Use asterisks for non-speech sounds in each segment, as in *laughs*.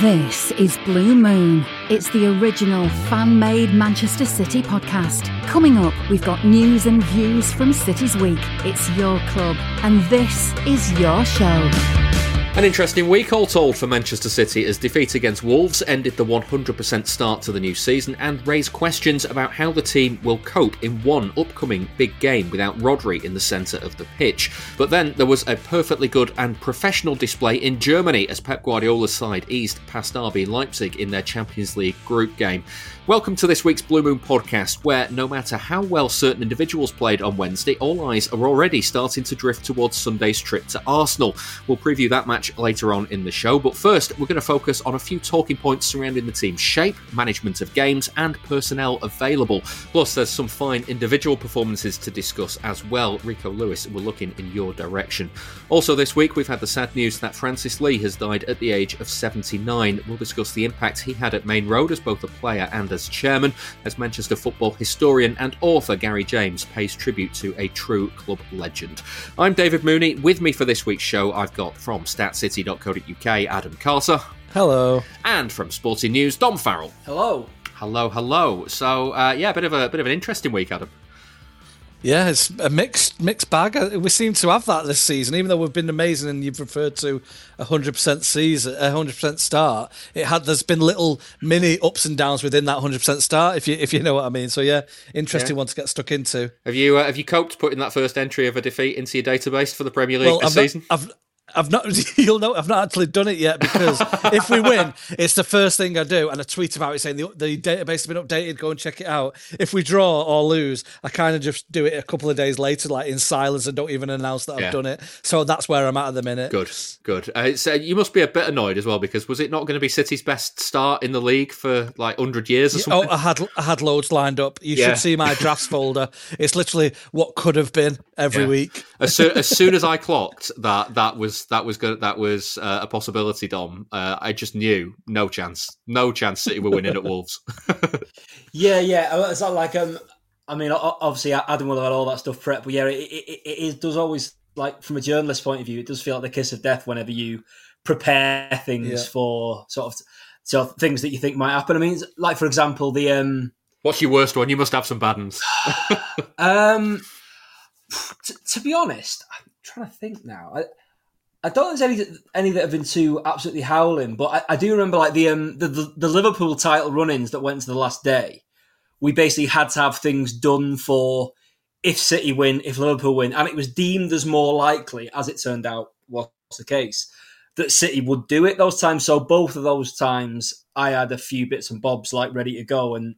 This is Blue Moon. It's the original fan made Manchester City podcast. Coming up, we've got news and views from City's Week. It's your club, and this is your show. An interesting week, all told, for Manchester City as defeat against Wolves ended the 100% start to the new season and raised questions about how the team will cope in one upcoming big game without Rodri in the centre of the pitch. But then there was a perfectly good and professional display in Germany as Pep Guardiola's side eased past RB Leipzig in their Champions League group game. Welcome to this week's Blue Moon podcast, where no matter how well certain individuals played on Wednesday, all eyes are already starting to drift towards Sunday's trip to Arsenal. We'll preview that match later on in the show, but first, we're going to focus on a few talking points surrounding the team's shape, management of games, and personnel available. Plus, there's some fine individual performances to discuss as well. Rico Lewis, we're looking in your direction. Also, this week, we've had the sad news that Francis Lee has died at the age of 79. We'll discuss the impact he had at Maine Road as both a player and as chairman, as Manchester football historian and author Gary James pays tribute to a true club legend. I'm David Mooney. With me for this week's show, I've got from statscity.co.uk Adam Carter. Hello. And from Sporting News, Dom Farrell. Hello. Hello, hello. So, uh, yeah, a bit of a bit of an interesting week, Adam. Yeah, it's a mixed mixed bag. Uh, We seem to have that this season, even though we've been amazing. And you've referred to a hundred percent season, a hundred percent start. It had there's been little mini ups and downs within that hundred percent start, if you if you know what I mean. So yeah, interesting Yeah. one to get stuck into. Have you uh, have you coped putting that first entry of a defeat into your database for the Premier League this I've season? Not, I've I've not. *laughs* You'll know I've not actually done it yet because if we win, *laughs* it's the first thing I do, and I tweet about it saying the, the database has been updated. Go and check it out. If we draw or lose, I kind of just do it a couple of days later, like in silence, and don't even announce that I've done it. So that's where I'm at at the minute. Good, good. Uh, so you must be a bit annoyed as well because was it not going to be City's best start in the league for like hundred years or something? Oh. I had I had loads lined up. You Yeah. should see my drafts *laughs* folder. It's literally what could have been every Yeah. week. as, soon, as soon as I clocked that that was that was good that was uh, a possibility, Dom, uh, I just knew no chance, no chance City were winning at Wolves. *laughs* Yeah, yeah. uh, It's not like um. I mean, o- obviously, Adam will have had all that stuff prepped, but yeah, it, it, it, it does always like from a journalist point of view, it does feel like the kiss of death whenever you prepare things Yeah. for sort of sort of things that you think might happen. I mean, like for example, the um What's your worst one? You must have some bad ones. *sighs* um. T- to be honest, I'm trying to think now. I, I don't think there's any any that have been too absolutely howling, but I, I do remember like the um the, the, the Liverpool title run-ins that went to the last day. We basically had to have things done for if City win, if Liverpool win, and it was deemed as more likely, as it turned out was the case, that City would do it those times. So both of those times, I had a few bits and bobs like ready to go, and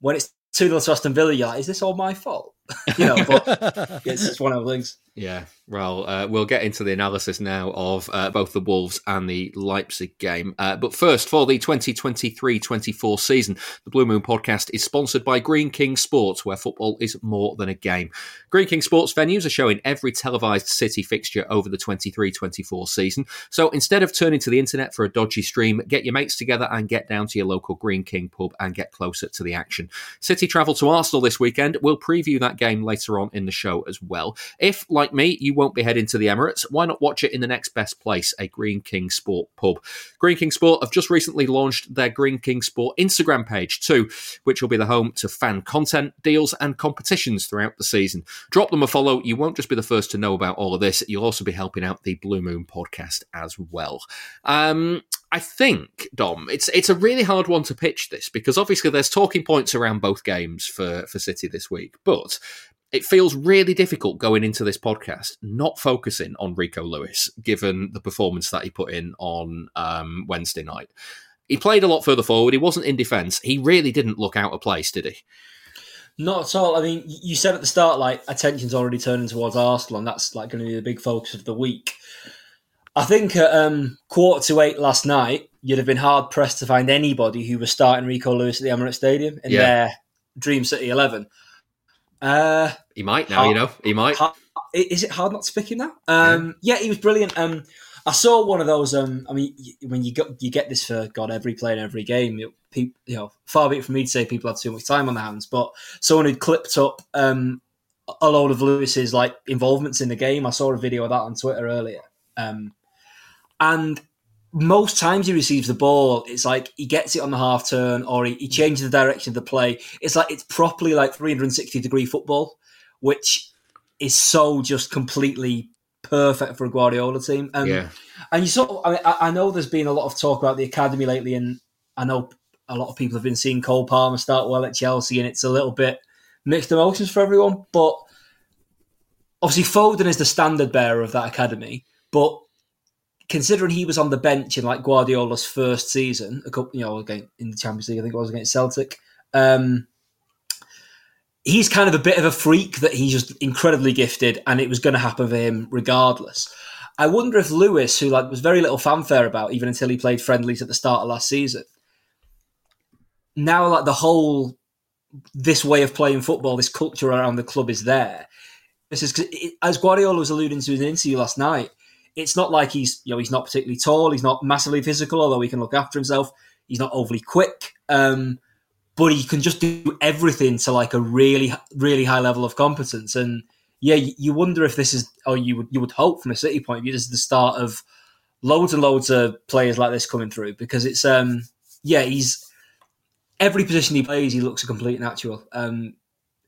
when it's two 0 to Aston Villa, you're like, is this all my fault? *laughs* you know, but *laughs* it's just one of those things. Yeah, well, uh, we'll get into the analysis now of uh, both the Wolves and the Leipzig game. Uh, but first, for the 2023 24 season, the Blue Moon podcast is sponsored by Greene King Sports, where football is more than a game. Greene King Sports venues are showing every televised City fixture over the 23 24 season. So instead of turning to the internet for a dodgy stream, get your mates together and get down to your local Greene King pub and get closer to the action. City travel to Arsenal this weekend. We'll preview that game later on in the show as well. If, like me, you won't be heading to the Emirates, why not watch it in the next best place, a Greene King Sport pub? Greene King Sport have just recently launched their Greene King Sport Instagram page too, which will be the home to fan content, deals, and competitions throughout the season. Drop them a follow. You won't just be the first to know about all of this, you'll also be helping out the Blue Moon podcast as well. Um, I think, Dom, it's it's a really hard one to pitch this because obviously there's talking points around both games for, for City this week, but it feels really difficult going into this podcast not focusing on Rico Lewis, given the performance that he put in on um, Wednesday night. He played a lot further forward. He wasn't in defence. He really didn't look out of place, did he? Not at all. I mean, you said at the start, like, attention's already turning towards Arsenal, and that's like going to be the big focus of the week. I think at um, quarter to eight last night, you'd have been hard pressed to find anybody who was starting Rico Lewis at the Emirates Stadium in Yeah. their Dream City 11. Uh, He might now, you know. He might. Ha- i- is it hard not to pick him now? Um, yeah. he was brilliant. Um, I saw one of those. Um, I mean, when you got you get this for God every play in every game. You, peop you know, far be it from me to say people have too much time on their hands, but someone had clipped up um, a load of Lewis's like involvements in the game. I saw a video of that on Twitter earlier, um, and most times he receives the ball, it's like he gets it on the half turn or he, he changes the direction of the play. It's like it's properly like 360 degree football, which is so just completely perfect for a Guardiola team. Um, yeah. And you sort of, I, mean, I, I know there's been a lot of talk about the academy lately, and I know a lot of people have been seeing Cole Palmer start well at Chelsea, and it's a little bit mixed emotions for everyone. But obviously, Foden is the standard bearer of that academy. But considering he was on the bench in like Guardiola's first season, a couple, you know, again in the Champions League, I think it was against Celtic. Um, he's kind of a bit of a freak that he's just incredibly gifted, and it was going to happen for him regardless. I wonder if Lewis, who like was very little fanfare about even until he played friendlies at the start of last season, now like the whole this way of playing football, this culture around the club is there. This is as Guardiola was alluding to in an interview last night. It's not like he's you know he's not particularly tall, he's not massively physical, although he can look after himself. He's not overly quick, um, but he can just do everything to like a really really high level of competence. And yeah, you, you wonder if this is, or you would you would hope from a City point of view, this is the start of loads and loads of players like this coming through because it's um yeah he's every position he plays he looks a complete natural. Um,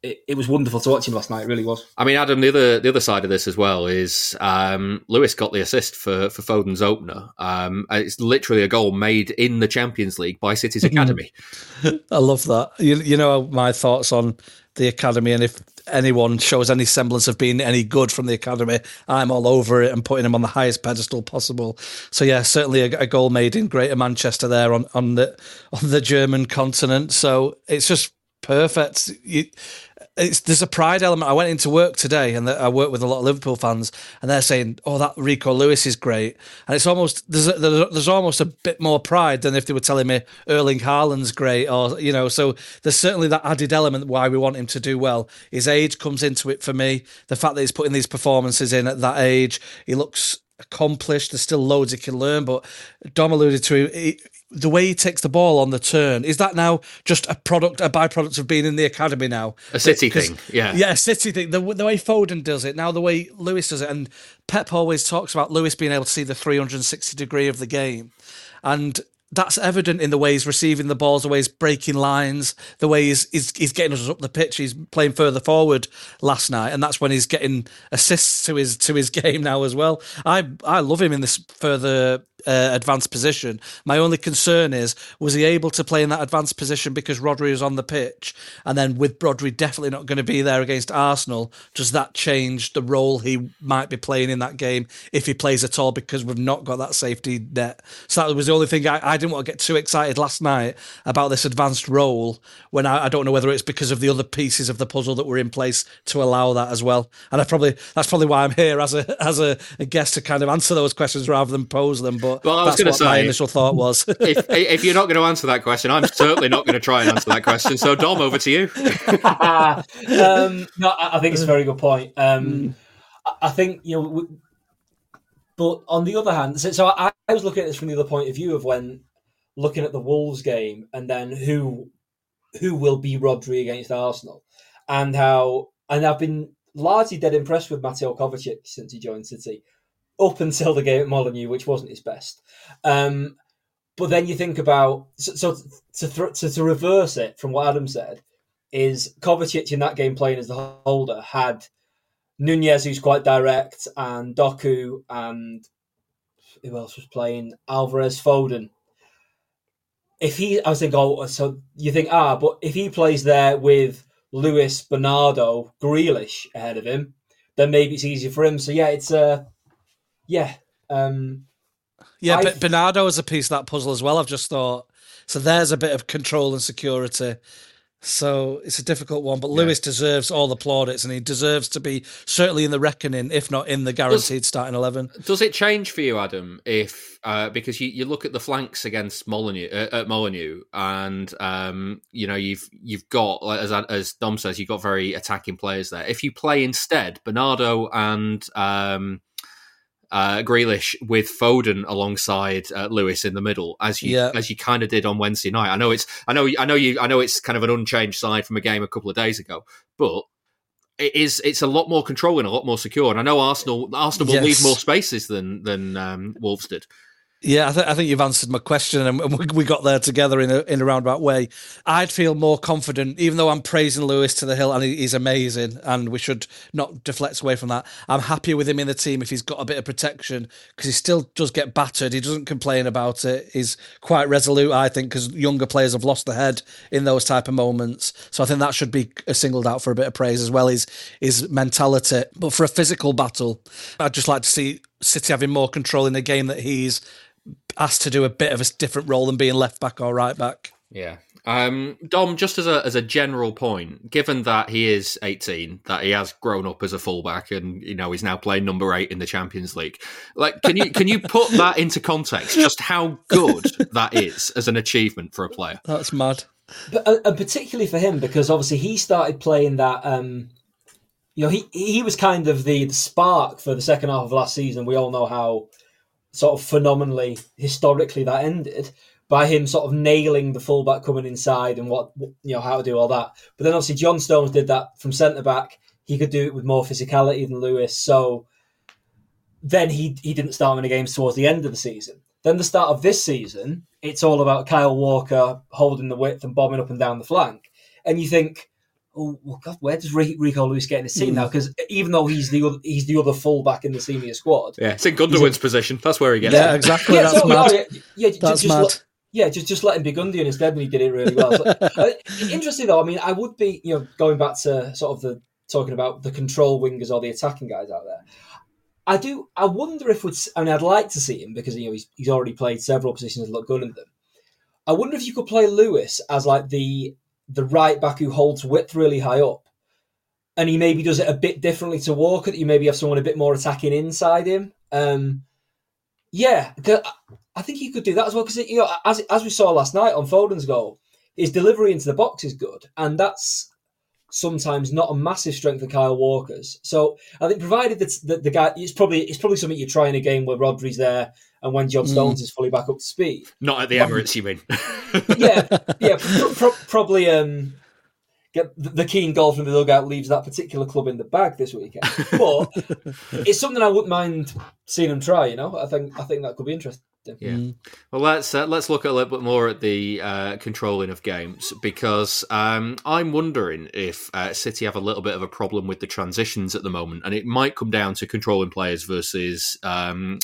it, it was wonderful to watch him last night. It really was. I mean, Adam, the other the other side of this as well is um, Lewis got the assist for for Foden's opener. Um, it's literally a goal made in the Champions League by City's academy. *laughs* I love that. You, you know my thoughts on the academy, and if anyone shows any semblance of being any good from the academy, I'm all over it and putting him on the highest pedestal possible. So yeah, certainly a, a goal made in Greater Manchester there on, on the on the German continent. So it's just perfect. You, it's there's a pride element. I went into work today, and I work with a lot of Liverpool fans, and they're saying, "Oh, that Rico Lewis is great," and it's almost there's a, there's, almost a bit more pride than if they were telling me Erling Haaland's great, or you know. So there's certainly that added element why we want him to do well. His age comes into it for me. The fact that he's putting these performances in at that age, he looks accomplished. There's still loads he can learn, but Dom alluded to he, the way he takes the ball on the turn. Is that now just a product, a byproduct of being in the academy now? A city thing, yeah. yeah, a City thing. The, the way Foden does it now, the way Lewis does it, and Pep always talks about Lewis being able to see the 360 degree of the game, and that's evident in the way he's receiving the balls, the way he's breaking lines, the way he's, he's he's getting us up the pitch. He's playing further forward last night, and that's when he's getting assists to his to his *laughs* game now as well. I I love him in this further uh, advanced position. My only concern is was he able to play in that advanced position because Rodri was on the pitch, and then with Rodri definitely not going to be there against Arsenal, does that change the role he might be playing in that game if he plays at all? Because we've not got that safety net. So that was the only thing I, I didn't want to get too excited last night about this advanced role when I, I don't know whether it's because of the other pieces of the puzzle that were in place to allow that as well. And I probably that's probably why I'm here as a as a, a guest to kind of answer those questions rather than pose them. But Well, I was gonna what my initial thought was. *laughs* if, if you're not going to answer that question, I'm certainly not going to try and answer that question. So, Dom, over to you. *laughs* um, no, I I think it's a very good point. Um, I- I think you know, w- but on the other hand, so, so I, I was looking at this from the other point of view of when looking at the Wolves game and then who who will be Rodri against Arsenal, and how and I've been largely dead impressed with Mateo Kovacic since he joined City, up until the game at Molineux, which wasn't his best. Um, but then you think about so, so to, thr to to reverse it from what Adam said is Kovacic in that game playing as the holder had Nunes, who's quite direct, and Doku, and who else was playing? Alvarez, Foden. If he, I was thinking, oh, so you think, ah, but if he plays there with Lewis, Bernardo, Grealish ahead of him, then maybe it's easier for him. So yeah, it's uh, yeah, um, Yeah, I- but Bernardo is a piece of that puzzle as well. I've just thought. So there's a bit of control and security. So it's a difficult one, but Lewis deserves all the plaudits, and he deserves to be certainly in the reckoning, if not in the guaranteed does, starting eleven. Does it change for you, Adam, if uh, because you, you look at the flanks against Molineux uh, at Molineux, and um, you know you've you've got as as Dom says, you've got very attacking players there. If you play instead Bernardo and um, uh, Grealish with Foden alongside uh, Lewis in the middle, as you yeah. as you kind of did on Wednesday night. I know it's I know I know you I know it's kind of an unchanged side from a game a couple of days ago, but it is it's a lot more controlling, a lot more secure. And I know Arsenal Arsenal will yes. leave more spaces than than um, Wolves did. Yeah, I, th- I, think you've answered my question, and we got there together in a in a roundabout way. I'd feel more confident, even though I'm praising Lewis to the hill, and he's amazing, and we should not deflect away from that. I'm happier with him in the team if he's got a bit of protection because he still does get battered. He doesn't complain about it. He's quite resolute, I think, because younger players have lost the head in those type of moments. So I think that should be singled out for a bit of praise as well. His his mentality, but for a physical battle, I'd just like to see City having more control in the game that he's asked to do a bit of a different role than being left back or right back. Yeah. Um, Dom, just as a as a general point, given that he is 18, that he has grown up as a fullback, and you know he's now playing number eight in the Champions League. Like, can you can you put *laughs* that into context? Just how good that is as an achievement for a player. That's mad. But uh, and particularly for him, because obviously he started playing that. Um, you know, he he was kind of the, the spark for the second half of last season. We all know how sort of phenomenally historically that ended by him sort of nailing the fullback coming inside and what you know how to do all that. But then obviously John Stones did that from centre back. He could do it with more physicality than Lewis. So then he he didn't start many games towards the end of the season. Then the start of this season, it's all about Kyle Walker holding the width and bombing up and down the flank. And you think, oh well, God, where does Rico Lewis get in the team mm. now? Because even though he's the other, he's the other fullback in the senior squad. Yeah, it's in Gundogan's position. That's where he gets. Yeah, it. exactly. *laughs* Yeah, that's mad. yeah, yeah, that's just, mad. yeah, just just let him be Gundogan instead, when he did it really well. So, *laughs* uh, interesting though. I mean, I would be, you know, going back to sort of the talking about the control wingers or the attacking guys out there. I do. I wonder if would. I mean, I'd like to see him because you know he's he's already played several positions and looked good in them. I wonder if you could play Lewis as like the the right back who holds width really high up, and he maybe does it a bit differently to Walker. That you maybe have someone a bit more attacking inside him. Um, yeah, I think he could do that as well because you know, as as we saw last night on Foden's goal, his delivery into the box is good, and that's sometimes not a massive strength of Kyle Walker's. So I think provided that the, the, guy, it's probably it's probably something you try in a game where Rodri's there and when John mm. Stones mm. is fully back up to speed. Not at the Emirates, you mean? *laughs* yeah, yeah, probably. Um, get the keen golf in the dugout leaves that particular club in the bag this weekend. But *laughs* it's something I wouldn't mind seeing him try. You know, I think I think that could be interesting. Yeah. Mm. Well, let's uh, let's look a little bit more at the uh, controlling of games because um, I'm wondering if uh, City have a little bit of a problem with the transitions at the moment, and it might come down to controlling players versus um,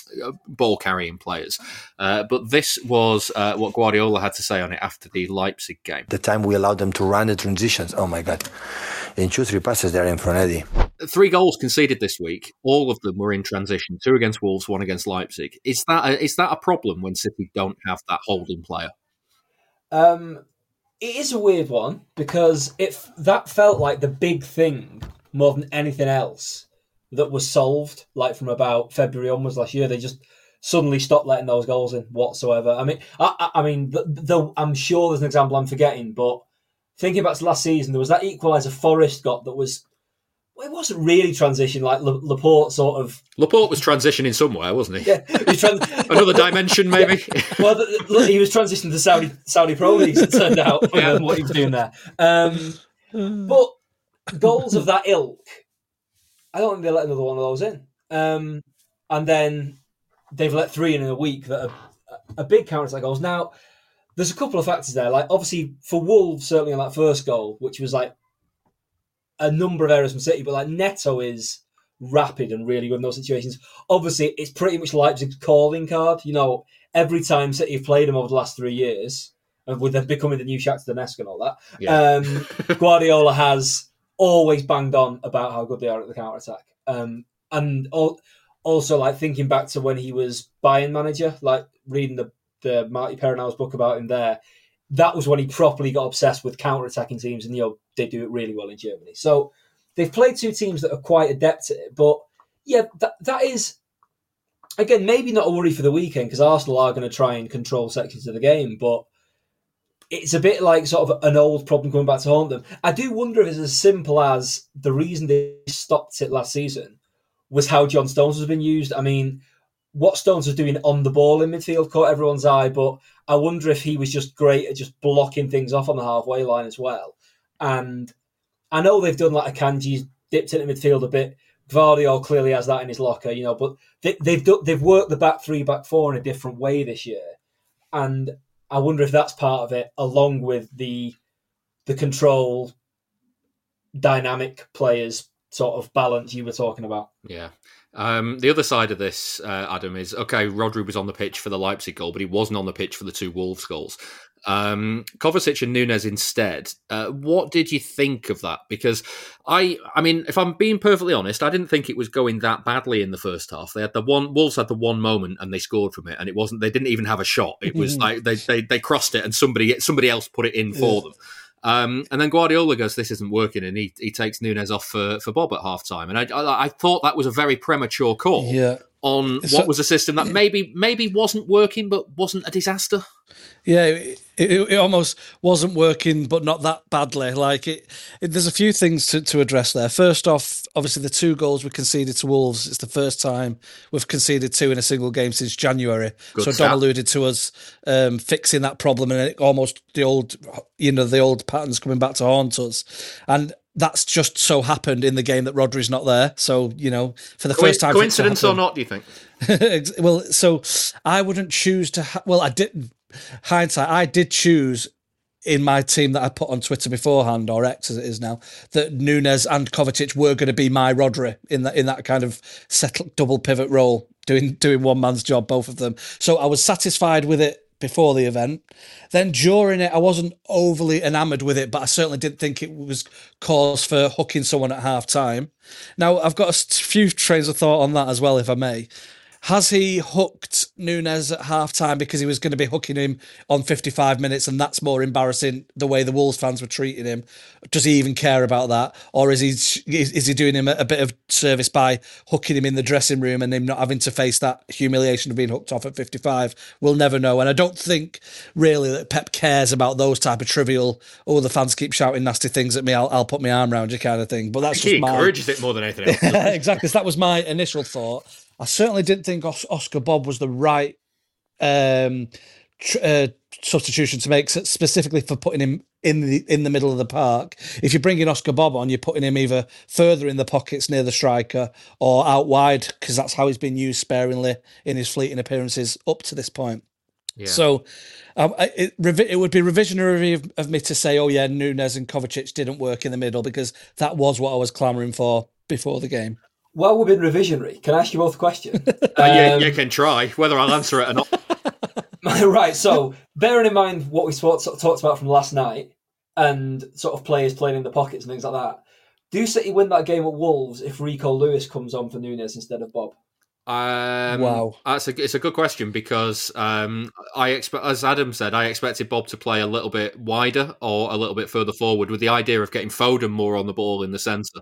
ball carrying players. Uh, but this was uh, what Guardiola had to say on it after the Leipzig game. The time we allowed them to run the transitions, oh my god! In two three passes, they're in front of Eddie. Three goals conceded this week. All of them were in transition. Two against Wolves, one against Leipzig. Is that a, is that a problem when City don't have that holding player? Um, it is a weird one because it that felt like the big thing more than anything else that was solved. Like from about February onwards last year, they just suddenly stopped letting those goals in whatsoever. I mean, I, I, I mean, the, the, I'm sure there's an example I'm forgetting, but thinking back to last season, there was that equaliser Forest got that was it wasn't really transition like Laporte sort of. Laporte was transitioning somewhere, wasn't he? Yeah, he trans- *laughs* another dimension *laughs* maybe. Yeah. Well, the, the, he was transitioning to Saudi Saudi Pro Leagues. It turned out *laughs* yeah. what he was doing there. Um, but goals of that ilk, I don't think they let another one of those in. Um, and then they've let three in in a week that are, a big counter attack goals. Now, there's a couple of factors there. Like obviously for Wolves, certainly on that first goal, which was like a number of errors from City, but like Neto is rapid and really good in those situations. Obviously, it's pretty much Leipzig's calling card. You know, every time City have played them over the last three years, and with them becoming the new Shakhtar Donetsk and all that, yeah. um, *laughs* Guardiola has always banged on about how good they are at the counter attack. Um, and also, like thinking back to when he was Bayern manager, like reading the the Martí Perarnau's book about him there, that was when he properly got obsessed with counter attacking teams, and you know they do it really well in Germany. So they've played two teams that are quite adept at it, but yeah, that that is again maybe not a worry for the weekend because Arsenal are going to try and control sections of the game, but it's a bit like sort of an old problem coming back to haunt them. I do wonder if it's as simple as the reason they stopped it last season was how John Stones has been used. I mean, what Stones was doing on the ball in midfield caught everyone's eye, but I wonder if he was just great at just blocking things off on the halfway line as well. And I know they've done like Akanji's dipped into midfield a bit. Gvardiol clearly has that in his locker, you know, but they, they've done, they've worked the back three, back four in a different way this year, and I wonder if that's part of it, along with the the control dynamic players sort of balance you were talking about. Yeah. Um, the other side of this, uh, Adam, is okay. Rodri was on the pitch for the Leipzig goal, but he wasn't on the pitch for the two Wolves goals. Um, Kovacic and Nunes instead. Uh, what did you think of that? Because I, I mean, if I'm being perfectly honest, I didn't think it was going that badly in the first half. They had the one Wolves had the one moment and they scored from it, and it wasn't. They didn't even have a shot. It was like they, they they crossed it and somebody somebody else put it in for them. Um, and then Guardiola goes, "This isn't working," and he, he takes Nunes off for, for Bobb at half time. And I, I, I thought that was a very premature call Yeah. On So- what was a system that maybe maybe wasn't working, but wasn't a disaster. Yeah, it, it, it almost wasn't working, but not that badly. Like it, it, there's a few things to, to address there. First off, obviously the two goals we conceded to Wolves. It's the first time we've conceded two in a single game since January. Good so stat. Dom alluded to us um, fixing that problem, and it almost the old, you know, the old patterns coming back to haunt us, and. That's just so happened in the game that Rodri's not there. So you know, for the Co- first time, for it to coincidence or not? Do you think? *laughs* Well, so I wouldn't choose to. Ha- well, I didn't. Hindsight, I did choose in my team that I put on Twitter beforehand, or X as it is now, that Nunes and Kovacic were going to be my Rodri in that in that kind of settled double pivot role, doing doing one man's job, both of them. So I was satisfied with it before the event. Then during it, I wasn't overly enamoured with it, but I certainly didn't think it was cause for hooking someone at half time. Now I've got a few trains of thought on that as well, if I may. Has he hooked Nunes at half time because he was going to be hooking him on 55 minutes and that's more embarrassing the way the Wolves fans were treating him? Does he even care about that? Or is he is, he doing him a, a bit of service by hooking him in the dressing room and him not having to face that humiliation of being hooked off at 55? We'll never know. And I don't think really that Pep cares about those type of trivial, oh, the fans keep shouting nasty things at me, I'll, I'll put my arm around you kind of thing. But that's He just my encourages it more than anything else. *laughs* exactly. So that was my initial thought. I certainly didn't think Os- Oscar Bobb was the right um, tr- uh, substitution to make, specifically for putting him in the in the middle of the park. If you're bringing Oscar Bobb on, you're putting him either further in the pockets near the striker or out wide because that's how he's been used sparingly in his fleeting appearances up to this point. Yeah. So um, it, revi- it would be revisionary of, of me to say, oh, yeah, Nunes and Kovacic didn't work in the middle because that was what I was clamouring for before the game. Well, we've been revisionary. Can I ask you both a question? *laughs* Uh, you, Um, you can try. Whether I'll answer it or not, *laughs* *laughs* right. So, bearing in mind what we sort sort of talked about from last night and sort of players playing in the pockets and things like that, do City win that game at Wolves if Rico Lewis comes on for Nunes instead of Bobb? Um, Wow. that's a, it's a good question because um, I expect, as Adam said, I expected Bobb to play a little bit wider or a little bit further forward with the idea of getting Foden more on the ball in the centre,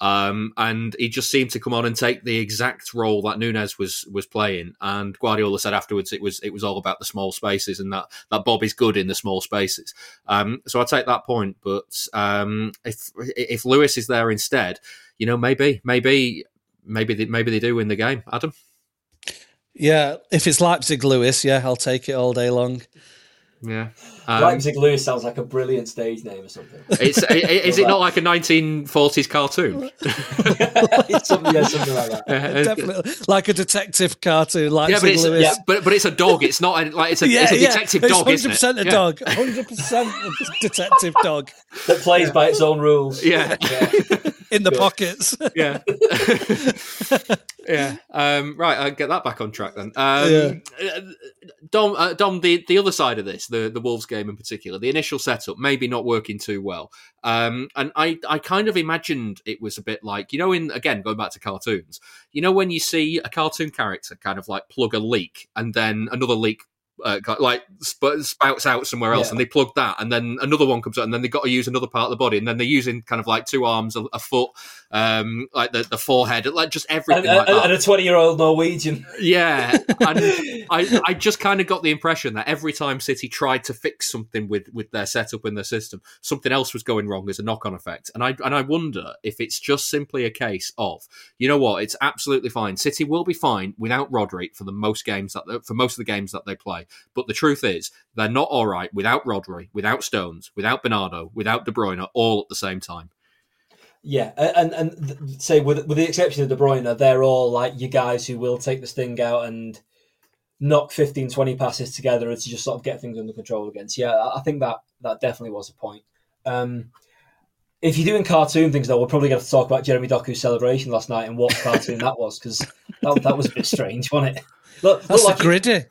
um, and he just seemed to come on and take the exact role that Nunes was was playing. And Guardiola said afterwards it was it was all about the small spaces and that that Bobb is good in the small spaces. Um, so I take that point, but um, if if Lewis is there instead, you know, maybe maybe maybe they, maybe they do win the game. Adam. Yeah, if it's Leipzig Lewis, yeah, I'll take it all day long. Yeah. Um, Leipzig Lewis sounds like a brilliant stage name or something. *laughs* It's, i- i- is it not like a 1940s cartoon? *laughs* *laughs* something, yeah, something like that. Yeah, Definitely like a detective cartoon, Leipzig yeah, but it's Lewis. yeah, but but it's a dog. It's not a, like it's a, it's a detective it's dog. 100% isn't it? a Yeah. dog. 100% a detective dog That plays by its own rules. Yeah. in the Good. pockets. Yeah. yeah. Um, right. I'll get that back on track then. Um, Yeah. uh, Dom, uh, Dom, the, the other side of this, the, the Wolves game in particular, the initial setup maybe not working too well. Um, and I, I kind of imagined it was a bit like, you know, in again, going back to cartoons, you know, when you see a cartoon character kind of like plug a leak and then another leak uh, like sp- spouts out somewhere else, Yeah. and they plug that, and then another one comes out, and then they've got to use another part of the body, and then they're using kind of like two arms, a, a foot, um, like the, the forehead, like just everything And, like and, that. and a twenty-year-old Norwegian. Yeah, and *laughs* I, I just kind of got the impression that every time City tried to fix something with, with their setup and their system, something else was going wrong as a knock on effect. And I and I wonder if it's just simply a case of you know what, it's absolutely fine. City will be fine without Rodri for the most games that for most of the games that they play. But the truth is, they're not all right without Rodri, without Stones, without Bernardo, without De Bruyne, all at the same time. Yeah, and and th- say with with the exception of De Bruyne, they're all like you guys who will take the sting out and knock 15, 20 passes together to just sort of get things under control against. Yeah, I I think that that definitely was a point. Um, if you're doing cartoon things, though, we're probably going to talk about Jeremy Doku's celebration last night and what cartoon that was because that, that was a bit strange, wasn't it? Look, That's look the like- griddy.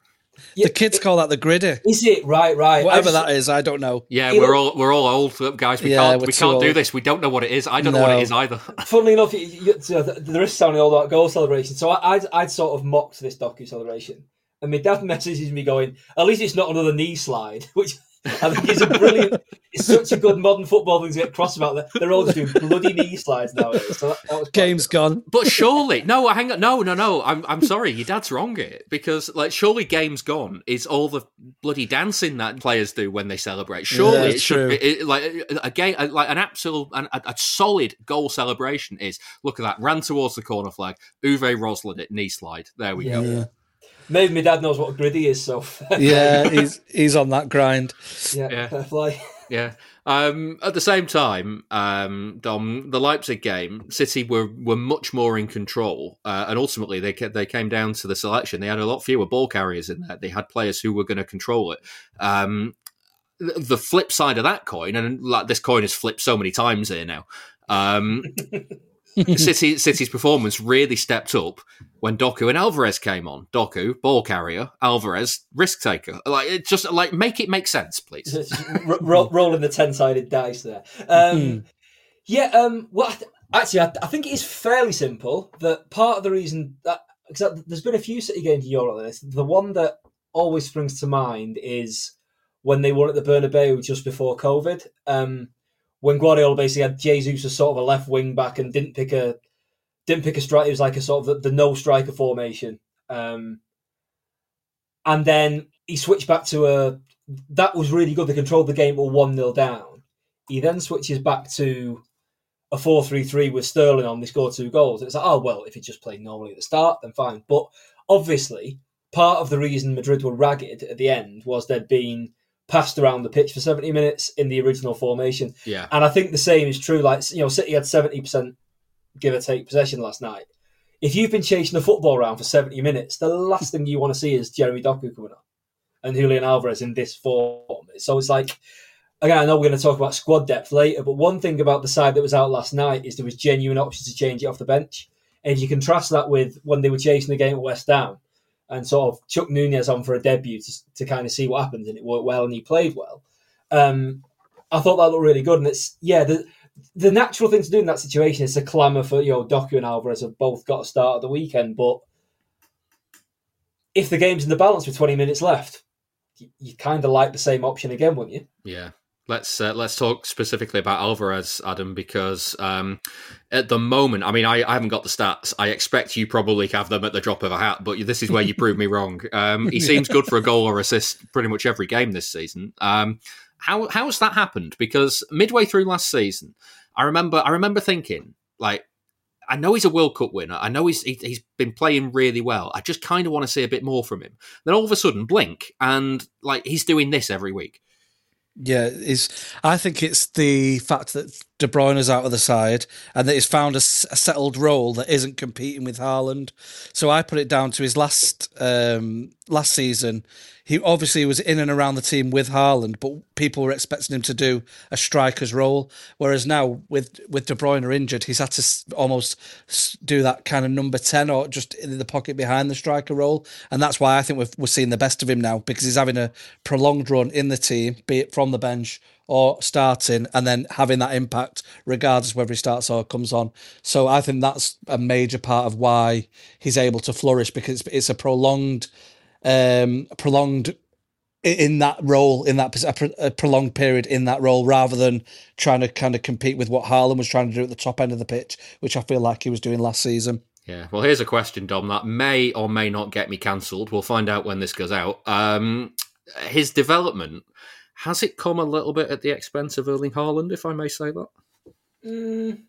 Yeah, the kids call that the griddy. Is it right? Right. Whatever I just- that is, I don't know. Yeah, we're all we're all old guys. We Yeah, can't we're we too can't do this. We don't know what it is. I don't know what it is either. *laughs* Funnily enough, you, you, so th- there is sounding all about goal celebration. So I, I'd, I'd sort of mocked this Doku celebration, and my dad *laughs* messages me going, "At least it's not another knee slide," *laughs* which I think is a brilliant. It's such a good modern football thing to get cross about. That they're all just doing bloody knee slides now. So that, that was quite Game's gone. But surely, no, hang on, no, no, no. I'm, I'm sorry, your dad's wrong here because, like, surely game's gone is all the bloody dancing that players do when they celebrate. Surely Yeah, it should true. be it, like a game, like an absolute, an, a, a solid goal celebration is. Look at that, ran towards the corner flag. Uwe Roslin it knee slide. There we go. Yeah, Maybe my dad knows what a griddy is. So yeah, he's he's on that grind. yeah, Yeah. fair play. Yeah. Um, at the same time, um, Dom, the Leipzig game, City were were much more in control, uh, and ultimately they they came down to the selection. They had a lot fewer ball carriers in there. They had players who were going to control it. Um, the flip side of that coin, and like this coin has flipped so many times here now. *laughs* *laughs* City City's performance really stepped up when Doku and Alvarez came on. Doku, ball carrier, Alvarez, risk taker. Like it just like make it make sense, please. Just *laughs* ro- ro- rolling the ten-sided dice there. Um, yeah. Um, well, th- actually, I, I think it is fairly simple. That part of the reason that because there's been a few City games in Europe like this. The one that always springs to mind is when they won at the Bernabeu just before COVID. Um, when Guardiola basically had Jesus as sort of a left wing back and didn't pick a didn't pick a strike. It was like a sort of the, the no striker formation. Um, and then he switched back to a that was really good. They controlled the game or one 0 down. He then switches back to a four three three with Sterling on. They score two goals. It's like, oh well, if he just played normally at the start, then fine. But obviously, part of the reason Madrid were ragged at the end was they'd been passed around the pitch for seventy minutes in the original formation. Yeah. And I think the same is true. Like you know, City had seventy percent give or take possession last night. If you've been chasing the football around for seventy minutes, the last thing you want to see is Jeremy Doku coming on and Julian Alvarez in this form. So it's like again, I know we're going to talk about squad depth later, but one thing about the side that was out last night is there was genuine options to change it off the bench. And if you contrast that with when they were chasing the game at West Ham and sort of Chuck Nunes on for a debut to, to kind of see what happens, and it worked well and he played well. Um, I thought that looked really good, and it's yeah the the natural thing to do in that situation is to clamour for you know Doku and Alvarez have both got a start at the weekend, but if the game's in the balance with twenty minutes left, you, you kind of like the same option again, wouldn't you? Yeah. Let's uh, let's talk specifically about Alvarez, Adam, because um, at the moment, I mean, I, I haven't got the stats. I expect you probably have them at the drop of a hat, but this is where you prove me *laughs* wrong. Um, he seems good for a goal or assist pretty much every game this season. Um, how how has that happened? Because midway through last season, I remember I remember thinking like. I know he's a World Cup winner. I know he's he, he's been playing really well. I just kind of want to see a bit more from him. Then all of a sudden, blink, and like he's doing this every week. Yeah, is I think it's the fact that De Bruyne is out of the side and that he's found a settled role that isn't competing with Haaland. So I put it down to his last um, last season. He obviously was in and around the team with Haaland, but people were expecting him to do a striker's role. Whereas now, with with De Bruyne injured, he's had to almost do that kind of number ten or just in the pocket behind the striker role, and that's why I think we're, we're seeing the best of him now because he's having a prolonged run in the team, be it from the bench or starting, and then having that impact regardless whether he starts or comes on. So I think that's a major part of why he's able to flourish because it's, a prolonged um, prolonged in that role, in that a prolonged period in that role, rather than trying to kind of compete with what Haaland was trying to do at the top end of the pitch, which I feel like he was doing last season. Yeah, well, here's a question, Dom, that may or may not get me cancelled. We'll find out when this goes out. Um, his development has it come a little bit at the expense of Erling Haaland, if I may say that? Mm,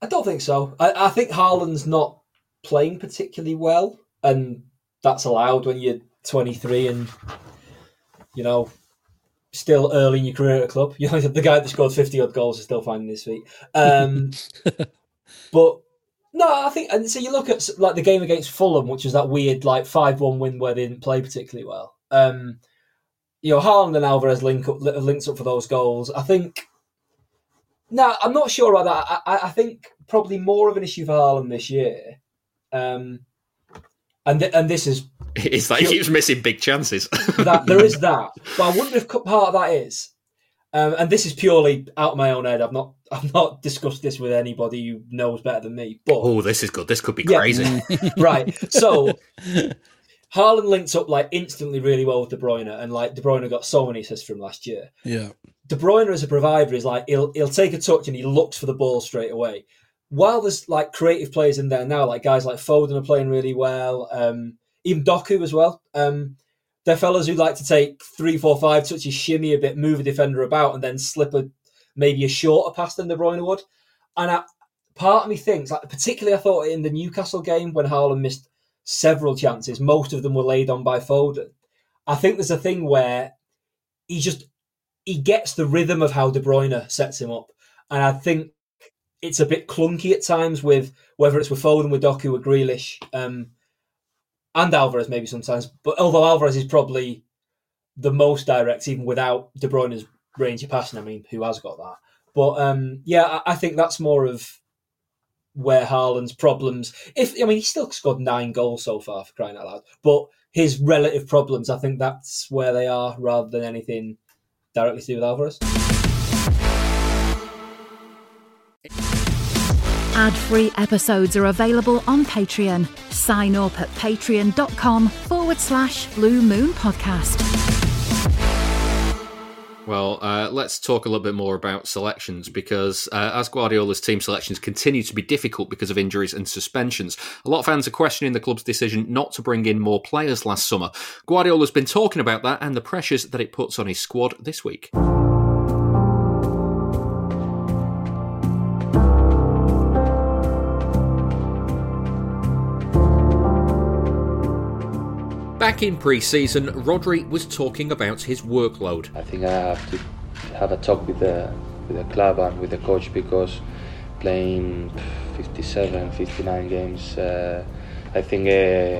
I don't think so. I, I think Haaland's not playing particularly well, and that's allowed when you're 23 and you know still early in your career at a club. *laughs* You know, the guy that scored 50 odd goals is still finding his feet. Um, *laughs* but no, I think, and so you look at like the game against Fulham, which was that weird like five one win where they didn't play particularly well. Um, you know, Haaland and Alvarez link up, links up for those goals. I think. No, I'm not sure about that. I, I think probably more of an issue for Haaland this year. Um, and th- and this is *laughs* it's like he keeps missing big chances. *laughs* that there is that, *laughs* but I wonder if part of that is, um, and this is purely out of my own head. I've not I've not discussed this with anybody who knows better than me. But oh, this is good. This could be crazy. Yeah, right. So Haaland links up like instantly really well with De Bruyne, and like De Bruyne got so many assists from last year. Yeah. De Bruyne as a provider is like he'll he'll take a touch and he looks for the ball straight away. While there's like creative players in there now, like guys like Foden are playing really well. Um, even Doku as well. Um, they're fellas who like to take three, four, five touches, shimmy a bit, move a defender about, and then slip a maybe a shorter pass than De Bruyne would. And I, part of me thinks, like particularly, I thought in the Newcastle game when Haaland missed several chances, most of them were laid on by Foden. I think there's a thing where he just he gets the rhythm of how De Bruyne sets him up, and I think it's a bit clunky at times with whether it's with Foden, with Doku, or Grealish. Um, and Alvarez maybe sometimes. But although Alvarez is probably the most direct, even without De Bruyne's range of passing. I mean, who has got that? But um, yeah, I, I, think that's more of where Haaland's problems. If I mean, he still scored nine goals so far for crying out loud, but his relative problems, I think that's where they are rather than anything directly to do with Alvarez. Ad free episodes are available on Patreon. Sign up at patreon.com forward slash blue moon podcast. Well, uh, let's talk a little bit more about selections because uh, as Guardiola's team selections continue to be difficult because of injuries and suspensions, a lot of fans are questioning the club's decision not to bring in more players last summer. Guardiola's been talking about that and the pressures that it puts on his squad this week. Back in pre season, Rodri was talking about his workload. I think I have to have a talk with the, with the club and with the coach because playing 57, 59 games, uh, I think uh,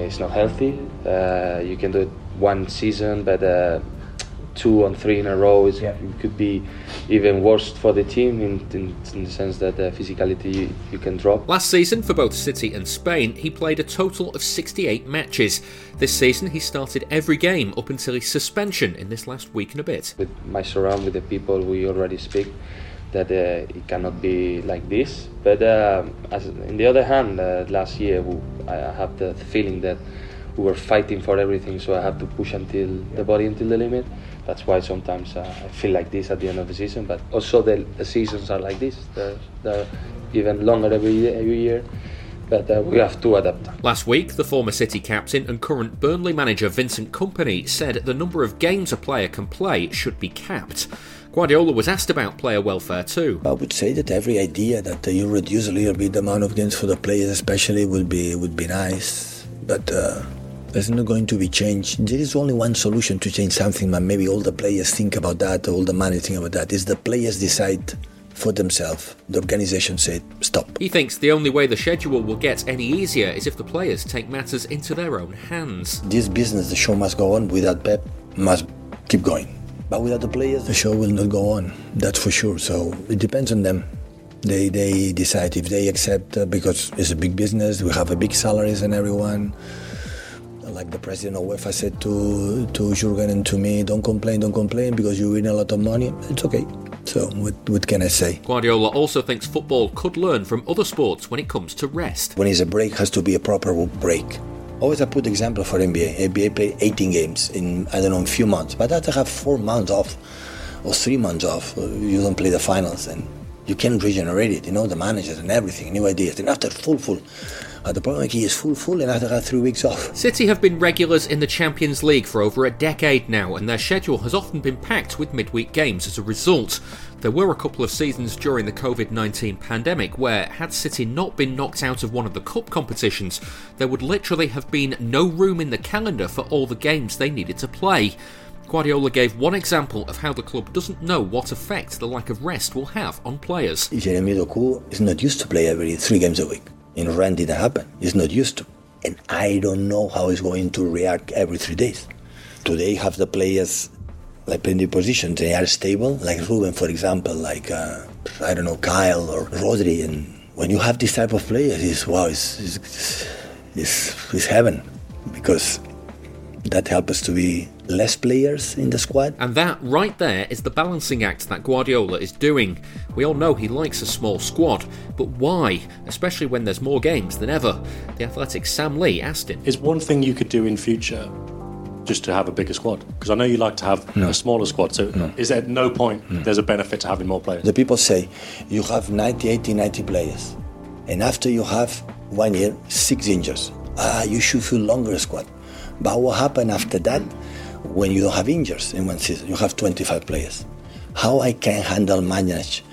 it's not healthy. Uh, you can do it one season, but uh, two and three in a row is, yeah. it could be even worse for the team in, in, in the sense that the physicality you, you, can drop. Last season for both City and Spain, he played a total of 68 matches. This season, he started every game up until his suspension in this last week and a bit. With my surround, with the people we already speak, that uh, it cannot be like this. But uh, as, in the other hand, uh, last year I have the feeling that we were fighting for everything, so I have to push until the body until the limit that's why sometimes uh, I feel like this at the end of the season. But also the, the seasons are like this; they're, they're even longer every every year. But uh, we have to adapt. Last week, the former City captain and current Burnley manager Vincent Kompany said the number of games a player can play should be capped. Guardiola was asked about player welfare too. I would say that every idea that you reduce a little bit the amount of games for the players, especially, would be would be nice. But uh, there's not going to be change. There is only one solution to change something, but maybe all the players think about that, all the money think about that. Is the players decide for themselves. The organization said, stop. He thinks the only way the schedule will get any easier is if the players take matters into their own hands. This business, the show must go on. Without Pep, must keep going. But without the players, the show will not go on. That's for sure. So it depends on them. They, they decide if they accept, uh, because it's a big business, we have a big salaries and everyone like the president of UEFA said to to Jurgen and to me, don't complain, don't complain because you win a lot of money. It's okay. So what, what can I say? Guardiola also thinks football could learn from other sports when it comes to rest. When it's a break, has to be a proper break. Always I put example for NBA. NBA play 18 games in I don't know a few months, but after have four months off or three months off, uh, you don't play the finals and you can regenerate it. You know the managers and everything, new ideas. And after full full, uh, the is full full and have three weeks off. City have been regulars in the Champions League for over a decade now, and their schedule has often been packed with midweek games as a result. There were a couple of seasons during the COVID 19 pandemic where, had City not been knocked out of one of the cup competitions, there would literally have been no room in the calendar for all the games they needed to play. Guardiola gave one example of how the club doesn't know what effect the lack of rest will have on players. Jeremy Doku is not used to play every three games a week. In Rennes didn't happen. He's not used to. And I don't know how he's going to react every three days. Today have the players like playing the positions, they are stable, like Ruben, for example, like, uh, I don't know, Kyle or Rodri. And when you have this type of players, it's, wow, it's, it's, it's, it's heaven because that help us to be less players in the squad. And that right there is the balancing act that Guardiola is doing. We all know he likes a small squad, but why? Especially when there's more games than ever. The Athletic Sam Lee asked him. Is one thing you could do in future just to have a bigger squad? Because I know you like to have No. a smaller squad. So No. is there at no point there's a benefit to having more players? The people say you have 90, 80, 90 players, and after you have one year, six injuries. Ah, you should feel longer squad. But what happened after that when you don't have injuries in one season? You have 25 players. How I can handle manage,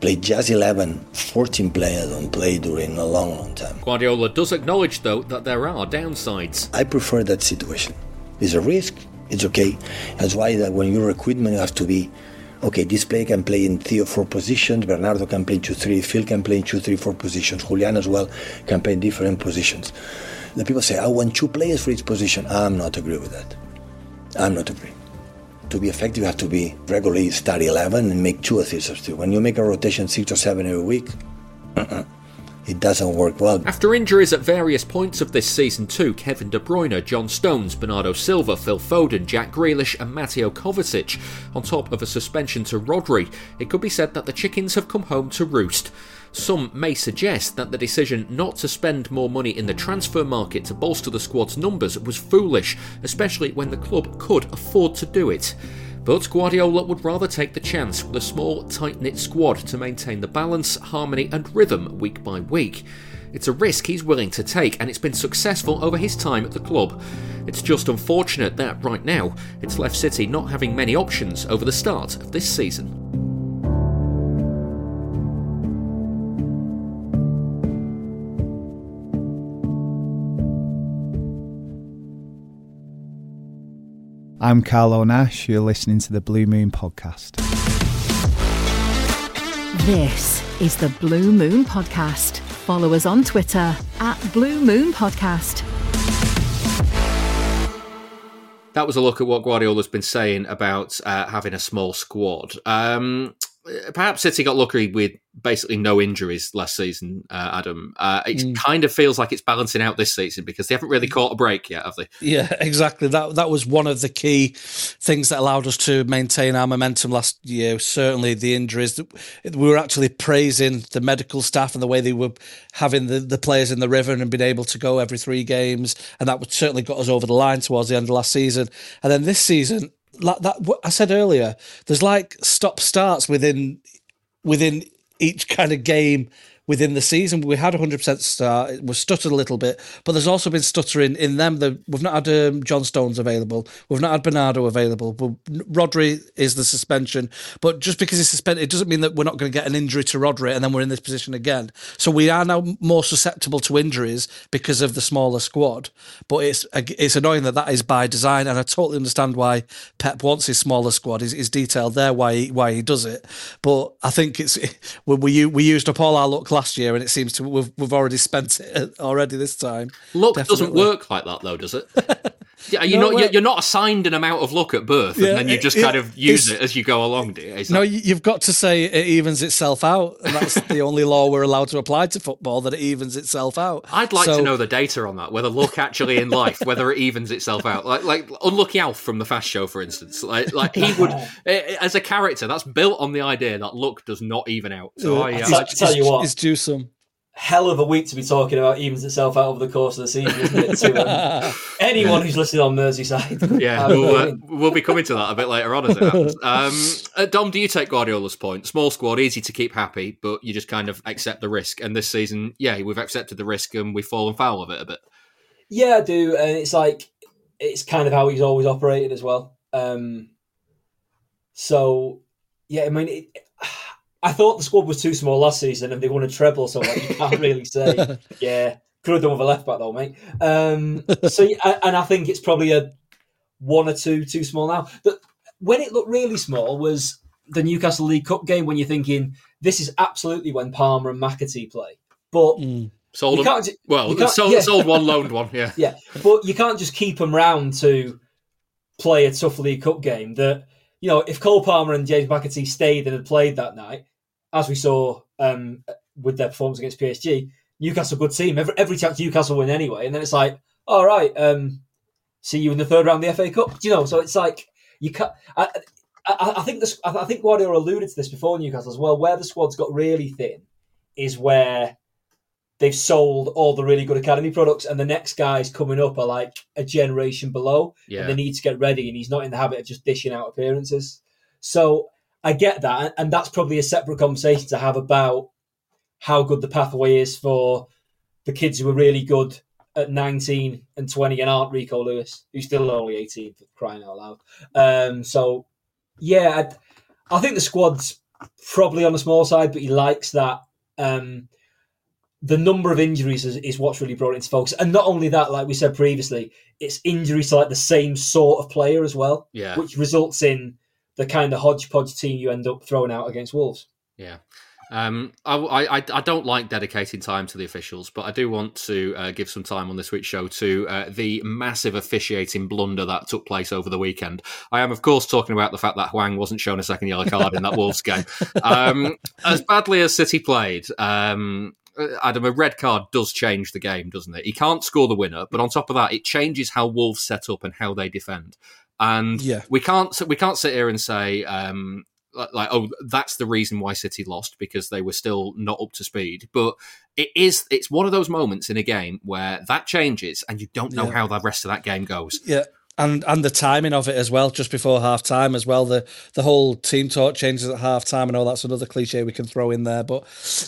play just 11, 14 players don't play during a long, long time. Guardiola does acknowledge, though, that there are downsides. I prefer that situation. It's a risk. It's okay. That's why that when you recruitment, you have to be okay. This player can play in three or four positions. Bernardo can play in two, three. Phil can play in two, three, four positions. Julian as well can play in different positions. The people say, I want two players for each position. I'm not agree with that. I'm not agree. To be effective, you have to be regularly start 11 and make two or two. When you make a rotation six or seven every week, uh-uh, it doesn't work well. After injuries at various points of this season too, Kevin De Bruyne, John Stones, Bernardo Silva, Phil Foden, Jack Grealish and Mateo Kovacic, on top of a suspension to Rodri, it could be said that the chickens have come home to roost. Some may suggest that the decision not to spend more money in the transfer market to bolster the squad's numbers was foolish, especially when the club could afford to do it. But Guardiola would rather take the chance with a small, tight knit squad to maintain the balance, harmony, and rhythm week by week. It's a risk he's willing to take, and it's been successful over his time at the club. It's just unfortunate that, right now, it's left City not having many options over the start of this season. I'm Carlo Nash. You're listening to the Blue Moon Podcast. This is the Blue Moon Podcast. Follow us on Twitter at Blue Moon Podcast. That was a look at what Guardiola's been saying about uh, having a small squad. Um, perhaps City got lucky with basically no injuries last season, uh, Adam. Uh, it kind of feels like it's balancing out this season because they haven't really caught a break yet, have they? Yeah, *laughs* exactly. That that was one of the key things that allowed us to maintain our momentum last year. Certainly, the injuries. We were actually praising the medical staff and the way they were having the, the players in the river and being able to go every three games, and that would certainly got us over the line towards the end of last season. And then this season, like that, what I said earlier, there's like stop starts within within each kind of game within the season. We had a 100% start. We stuttered a little bit, but there's also been stuttering in them. The, we've not had um, John Stones available. We've not had Bernardo available. But Rodri is the suspension. But just because he's suspended, it doesn't mean that we're not going to get an injury to Rodri and then we're in this position again. So we are now more susceptible to injuries because of the smaller squad. But it's it's annoying that that is by design, and I totally understand why Pep wants his smaller squad. Is detailed there why he, why he does it. But I think it's *laughs* we we, we used up all our luck last year, and it seems to we've we've already spent it *laughs* already this time. Luck doesn't work like that, though, does it? *laughs* Yeah, you're No, not well- you're- you're not assigned an amount of luck at birth, Yeah, and then you just it- kind of use it as you go along. do you? Is No, that- you- you've got to say it evens itself out, and that's the *laughs* only law we're allowed to apply to football that it evens itself out. I'd like So- to know the data on that, whether luck actually in life, whether it evens itself out. Like, like Unlucky Alf from the Fast Show, for instance. Like, like he would, *laughs* eh, as a character, that's built on the idea that luck does not even out. So I, uh, Tell- tell you what. It's due some. Hell of a week to be talking about evens itself out over the course of the season, isn't it? To um, *laughs* anyone who's listening on Merseyside. *laughs* Yeah, we'll, uh, we'll be coming to that a bit later on as it happens. *laughs* Um, uh, Dom, do you take Guardiola's point? Small squad, easy to keep happy, but you just kind of accept the risk. And this season, yeah, we've accepted the risk and we've fallen foul of it a bit. Yeah, I do, and it's like it's kind of how he's always operated as well. Um, so, yeah, I mean, it, I thought the squad was too small last season, and they won a treble, so like, you can't really say, *laughs* yeah, could have done with a left back though, mate. Um, so, and I think it's probably a one or two too small now. But when it looked really small was the Newcastle League Cup game when you're thinking this is absolutely when Palmer and McAtee play, but. Sold them. ju- well, you can't- sold, yeah. sold one, loaned one. Yeah. *laughs* Yeah, but you can't just keep them round to play a tough League Cup game. That you know, if Cole Palmer and James McAtee stayed and had played that night, as we saw um, with their performance against PSG, Newcastle good team. Every, every chance Newcastle win anyway, and then it's like, all right, um, see you in the third round of the FA Cup. Do you know? So it's like you can't. I, I, I think this. I think Guardiola alluded to this before Newcastle as well. Where the squad's got really thin is where they've sold all the really good academy products, and the next guys coming up are like a generation below, Yeah. and they need to get ready, and he's not in the habit of just dishing out appearances. So I get that, and that's probably a separate conversation to have about how good the pathway is for the kids who are really good at 19 and 20 and aren't Rico Lewis, who's still only 18 for crying out loud. Um, so, yeah, I, I think the squad's probably on the small side, but he likes that. Um, the number of injuries is, is what's really brought it into focus. And not only that, like we said previously, it's injuries to like the same sort of player as well, Yeah. which results in the kind of hodgepodge team you end up throwing out against Wolves. Yeah. Um, I, I, I don't like dedicating time to the officials, but I do want to uh, give some time on this week's show to uh, the massive officiating blunder that took place over the weekend. I am, of course, talking about the fact that Hwang wasn't shown a second yellow card in that Wolves game. Um, *laughs* as badly as City played, um, Adam, a red card does change the game, doesn't it? He can't score the winner, but on top of that, it changes how Wolves set up and how they defend. And Yeah. we can't we can't sit here and say um, like, oh, that's the reason why City lost because they were still not up to speed. But it is it's one of those moments in a game where that changes and you don't know Yeah. how the rest of that game goes. Yeah. And and the timing of it as well, just before half time as well. The the whole team talk changes at half time. I know that's another cliche we can throw in there, but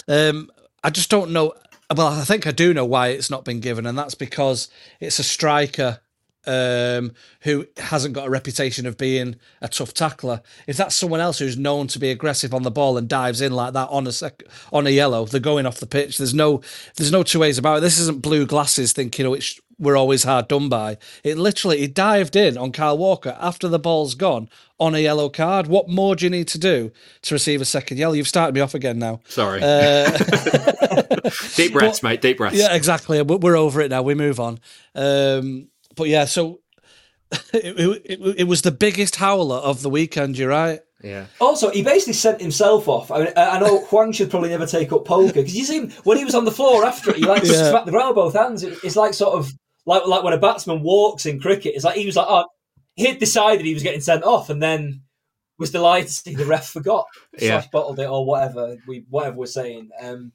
um, I just don't know. Well, I think I do know why it's not been given, and that's because it's a striker um, who hasn't got a reputation of being a tough tackler. If that's someone else who's known to be aggressive on the ball and dives in like that on a sec- on a yellow, they're going off the pitch. There's no there's no two ways about it. This isn't blue glasses thinking oh it's we're always hard done by. It literally he dived in on Kyle Walker after the ball's gone on a yellow card. What more do you need to do to receive a second yellow? You've started me off again now. Sorry. Uh, *laughs* deep breaths, *laughs* mate. Deep breaths. yeah, exactly. We're over it now. We move on. Um, but yeah, so *laughs* it, it, it, it was the biggest howler of the weekend. You're right. Yeah. Also, he basically sent himself off. I, mean, I I know Hwang should probably never take up poker because you see him when he was on the floor after it. He like Yeah. smacked the ground with both hands. It- It's like sort of like like when a batsman walks in cricket. It's like he was like, oh, he'd decided he was getting sent off, and then was delighted to see the ref forgot Yeah. slash bottled it or whatever we whatever we're saying. Um,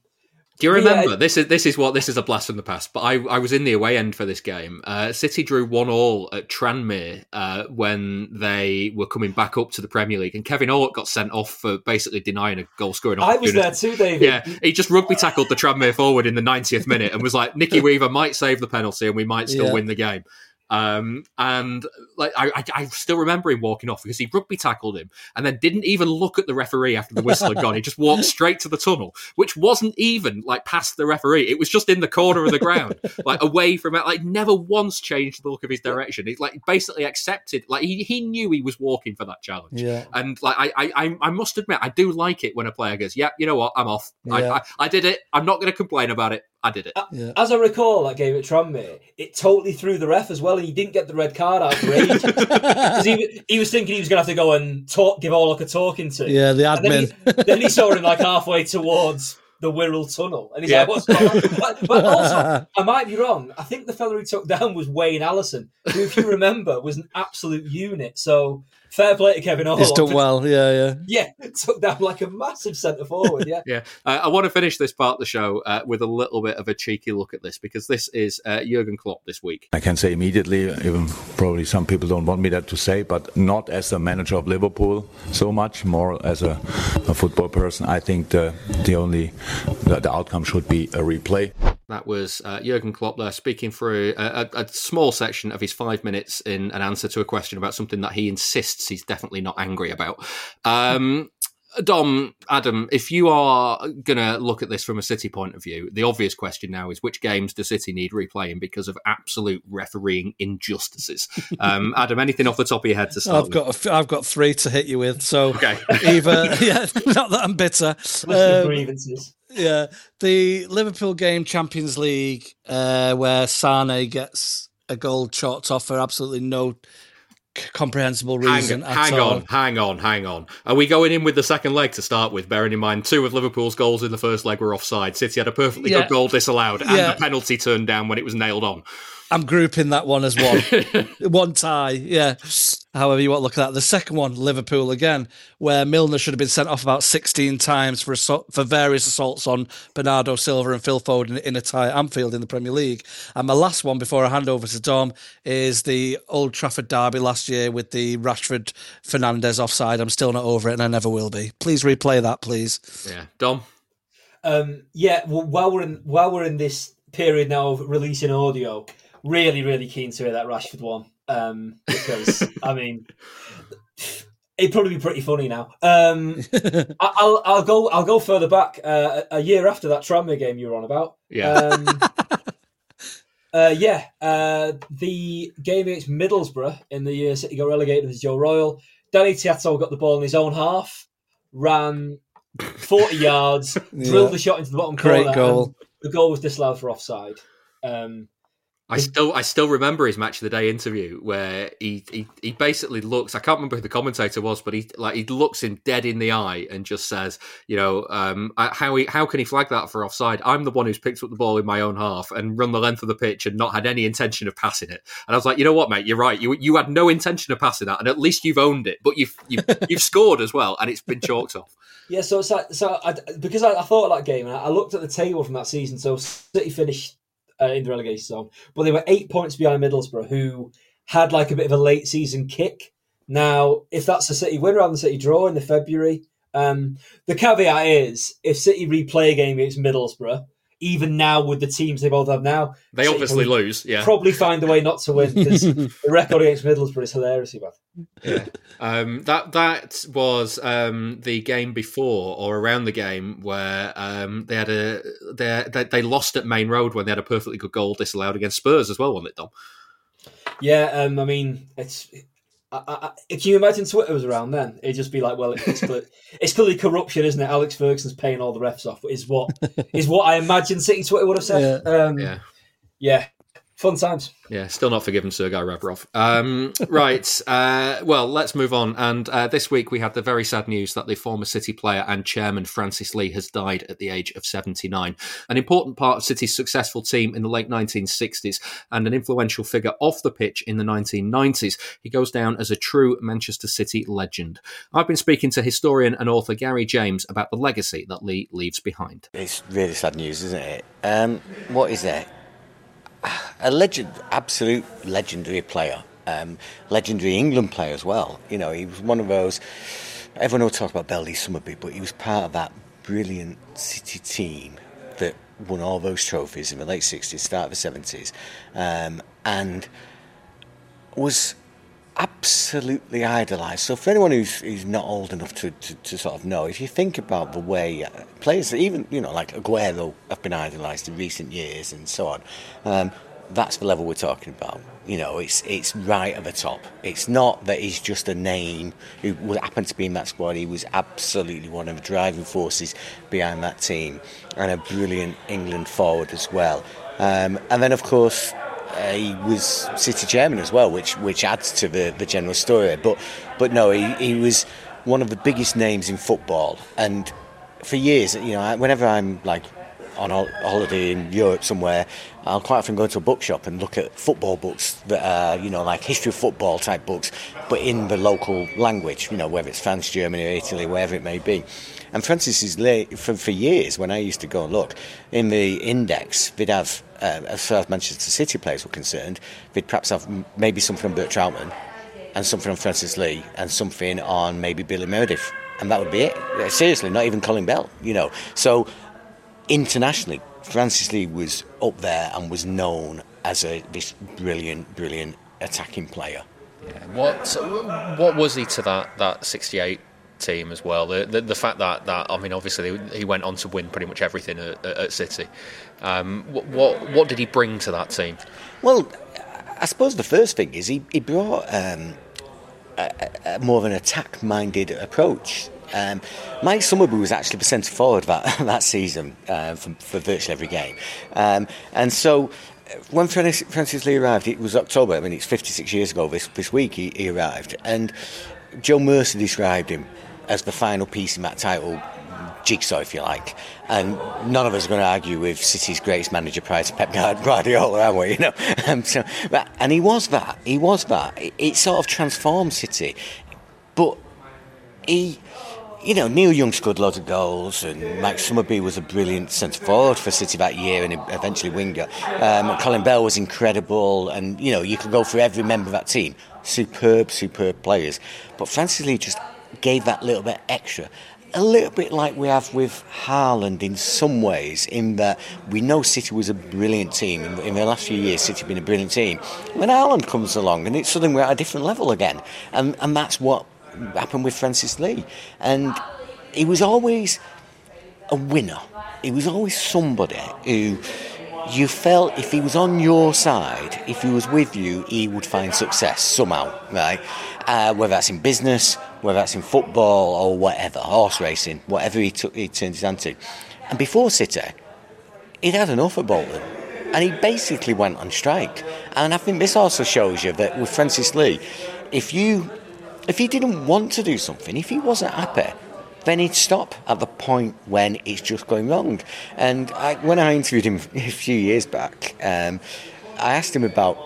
Do you But yeah, remember this is this is what this is a blast from the past? But I, I was in the away end for this game. Uh, City drew one all at Tranmere uh, when they were coming back up to the Premier League, and Kevin Horlock got sent off for basically denying a goal scoring opportunity. I was there too, David. Yeah, he just rugby tackled the Tranmere forward in the 90th minute and was like, Nicky Weaver might save the penalty and we might still Yeah. win the game. Um, and like I, I, still remember him walking off because he rugby tackled him and then didn't even look at the referee after the whistle had gone. He just walked straight to the tunnel, which wasn't even like past the referee. It was just in the corner of the ground, like away from it. Like never once changed the look of his direction. He like basically accepted. Like he, he knew he was walking for that challenge. Yeah. And like I, I, I- must admit, I do like it when a player goes, "Yeah, you know what, I'm off. I, I, I did it. I'm not going to complain about it. I did it." Yeah. As I recall, that game at Tranmere, it totally threw the ref as well, and he didn't get the red card out for ages. *laughs* 'Cause he, he was thinking he was going to have to go and talk, give Horlock a talking to. Yeah, the And then admin. he, then he saw him like halfway towards the Wirral Tunnel, and he's Yeah. like, "What's going on?" But, but *laughs* also, I might be wrong. I think the fellow who took down was Wayne Allison, who, if you remember, was an absolute unit. So fair play to Kevin Hall. He's done well. Yeah, yeah. Yeah, *laughs* took down like a massive centre forward. Yeah. *laughs* yeah. Uh, I want to finish this part of the show uh, with a little bit of a cheeky look at this because this is uh, Jurgen Klopp this week. I can say immediately, even probably some people don't want me that to say, but not as a manager of Liverpool so much, more as a, a football person. I think the the only the, the outcome should be a replay. That was uh, Jurgen Klopp there speaking through a, a, a, small section of his five minutes in an answer to a question about something that he insists he's definitely not angry about. Um, Dom, Adam, if you are going to look at this from a City point of view, the obvious question now is which games does City need replaying because of absolute refereeing injustices? Um, *laughs* Adam, anything off the top of your head to start? I've got I've got three to hit you with. So okay. either *laughs* *laughs* yeah, not that I'm bitter. Um, grievances. Yeah, the Liverpool game, Champions League, uh, where Sane gets a goal chalked off for absolutely no comprehensible reason. Hang, hang on, hang on, hang on. Are we going in with the second leg to start with? Bearing in mind, two of Liverpool's goals in the first leg were offside. City had a perfectly yeah. good goal disallowed, and yeah. the penalty turned down when it was nailed on. I'm grouping that one as one. *laughs* one tie, yeah. However you want to look at that. The second one, Liverpool again, where Milner should have been sent off about 16 times for assault, for various assaults on Bernardo Silva and Phil Foden in a tie at Anfield in the Premier League. And my last one before I hand over to Dom is the Old Trafford derby last year with the Rashford Fernandes offside. I'm still not over it, and I never will be. Please replay that, please. Yeah, Dom. Um, yeah, well, while we're in while we're in this period now of releasing audio, really, really keen to hear that Rashford one um, because I mean, it'd probably be pretty funny now. Um, *laughs* I, will I'll go I'll go further back uh, a year after that Tranmere game you were on about. Yeah. Um, *laughs* uh, yeah, uh, the game against Middlesbrough in the year City got relegated with Joe Royle. Danny Tiatto got the ball in his own half, ran 40 yards, *laughs* yeah. drilled the shot into the bottom Great corner. goal. The goal was disallowed for offside. Um, I still I still remember his match of the day interview where he, he he basically looks I can't remember who the commentator was but he like he looks him dead in the eye and just says you know um, how he how can he flag that for offside? I'm the one who's picked up the ball in my own half and run the length of the pitch and not had any intention of passing it. And I was like you know what mate? You're right. You you had no intention of passing that and at least you've owned it but you've you've, *laughs* you've scored as well and it's been chalked off. Yeah so it's like, so I, because I, I thought of that game and I looked at the table from that season so City finished uh, in the relegation zone, but they were eight points behind Middlesbrough, who had like a bit of a late season kick. Now, if that's a City win rather than City draw in the February, um, the caveat is if City replay a game against Middlesbrough, even now with the teams they both have now, they obviously lose. Yeah, probably find a way not to win because *laughs* the record against Middlesbrough is hilariously bad. Yeah, um, that that was um, the game before or around the game where um, they had a they, they lost at Maine Road when they had a perfectly good goal disallowed against Spurs as well, wasn't it, Dom? Yeah, um, I mean it's I, I, can you imagine Twitter was around then? It'd just be like, well, it's clearly, *laughs* it's clearly corruption, isn't it? Alex Ferguson's paying all the refs off. Is what is what I imagine City Twitter would have said. *laughs* Yeah. Um, yeah. yeah. Fun times. Yeah, still not forgiven Sergei Rebrov. Um, right. *laughs* Uh, well, let's move on. And uh, this week we had the very sad news that the former City player and chairman Francis Lee has died at the age of 79. An important part of City's successful team in the late 1960s and an influential figure off the pitch in the 1990s. He goes down as a true Manchester City legend. I've been speaking to historian and author Gary James about the legacy that Lee leaves behind. It's really sad news, isn't it? Um, what is there? A legend, absolute legendary player, um, legendary England player as well. You know, he was one of those. Everyone will talk about Bell Lee Summerbee, but he was part of that brilliant City team that won all those trophies in the late 60s, start of the 70s, um, and was absolutely idolised. So for anyone who's, who's not old enough to, to, to, sort of know, if you think about the way uh, players, even you know like Aguero, have been idolised in recent years and so on, um, that's the level we're talking about. You know, it's it's right at the top. It's not that he's just a name who happened to be in that squad. He was absolutely one of the driving forces behind that team, and a brilliant England forward as well. Um, and then, of course, uh, he was city chairman as well, which which adds to the, the general story. But but no, he, he was one of the biggest names in football, and for years, you know, whenever I'm like on hol- holiday in Europe somewhere, I'll quite often go to a bookshop and look at football books that are, you know, like history of football type books, but in the local language, you know, whether it's France, Germany, Italy, wherever it may be. And Francis is late for, for years when I used to go and look in the index, they'd have, uh, as far as Manchester City players were concerned, they'd perhaps have maybe something on Bert Trautmann and something on Francis Lee and something on maybe Billy Meredith. And that would be it. Seriously, not even Colin Bell, you know. So internationally, Francis Lee was up there and was known as a this brilliant, brilliant attacking player. What what was he to that that '68 team as well? The, the, the fact that that I mean, obviously he went on to win pretty much everything at, at City. Um, what, what what did he bring to that team? Well, I suppose the first thing is he he brought um, a, a, more of an attack-minded approach. Um, Mike Summerbee was actually the centre forward that *laughs* that season uh, for, for, virtually every game, um, and so when Francis Lee arrived, it was October. I mean, it's 56 years ago. This this week he, he arrived, and Joe Mercer described him as the final piece in that title jigsaw, if you like. And none of us are going to argue with City's greatest manager prior to Pep *laughs* Guardiola, are we? *laughs* You know, um, so, but, and he was that. He was that. It, it sort of transformed City, but he you know, Neil Young scored loads of goals, and Mike Summerbee was a brilliant centre forward for City that year, and eventually winger. Um, Colin Bell was incredible, and you know, you could go through every member of that team. Superb, superb players. But Francis Lee just gave that little bit extra. A little bit like we have with Haaland in some ways, in that we know City was a brilliant team. In, in the last few years, City have been a brilliant team. When Haaland comes along, and it's suddenly we're at a different level again. And, and that's what happened with Francis Lee. And he was always a winner. He was always somebody who you felt if he was on your side, if he was with you, he would find success somehow, right? Uh, whether that's in business, whether that's in football or whatever, horse racing, whatever he, took, he turned his hand to. And before City, he'd had enough of Bolton. And he basically went on strike. And I think this also shows you that with Francis Lee, if you if he didn't want to do something, if he wasn't happy, then he'd stop at the point when it's just going wrong. And I, when I interviewed him *laughs* a few years back, um, I asked him about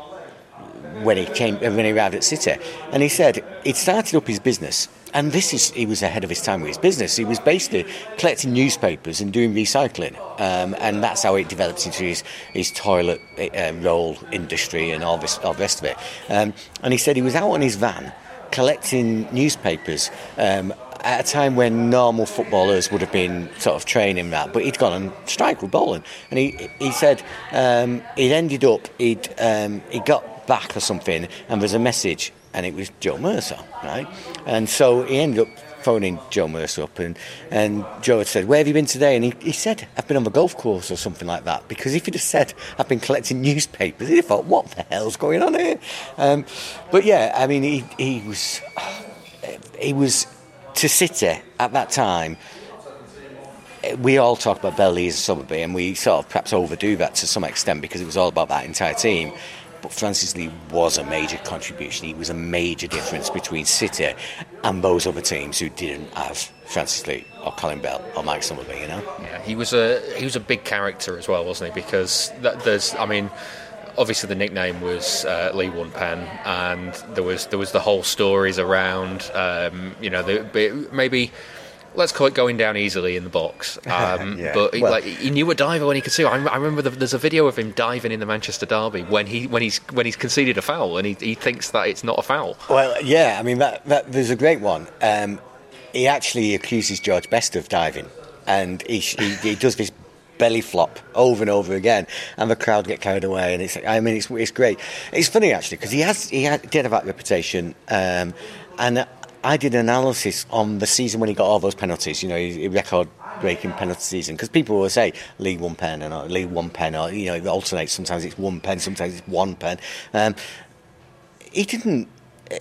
when he came when he arrived at City, and he said he'd started up his business. And this is, he was ahead of his time with his business. He was basically collecting newspapers and doing recycling. Um, and that's how it developed into his, his toilet uh, roll industry and all, this, all the rest of it. Um, and he said he was out on his van collecting newspapers um, at a time when normal footballers would have been sort of training that, but he'd gone on strike with Bolton, and he he said um, he'd ended up he'd um, he got back or something, and there's a message, and it was Joe Mercer, right, and so he ended up phoning Joe Mercer up, and, and Joe had said, Where have you been today? And he, he said, I've been on the golf course or something like that. Because if he'd have said, I've been collecting *laughs* newspapers, he'd have thought, What the hell's going on here? Um, but yeah, I mean, he, he was. He was to City at that time. We all talk about Bell Lees and Summerbee, and we sort of perhaps overdo that to some extent because it was all about that entire team. But Francis Lee was a major contribution. He was a major difference between City and those other teams who didn't have Francis Lee or Colin Bell or Mike Summerbee. You know. Yeah, he was a he was a big character as well, wasn't he? Because that, there's, I mean. Obviously, the nickname was uh, Lee One Pen, and there was there was the whole stories around, um, you know, the, maybe let's call it going down easily in the box. *laughs* Um, yeah. But he, well, like, he knew a diver when he could see. I, I remember the, there's a video of him diving in the Manchester Derby when he when he's when he's conceded a foul and he, he thinks that it's not a foul. Well, yeah, I mean that, that there's a great one. Um, he actually accuses George Best of diving, and he, he, he does this belly flop over and over again, and the crowd get carried away. And it's, I mean, it's, it's great. It's funny actually because he has he had, did have that reputation, um, and I did an analysis on the season when he got all those penalties. You know, he record breaking penalty season because people will say league one pen and league one pen or you know it alternates. Sometimes it's one pen, sometimes it's one pen. Um, he didn't.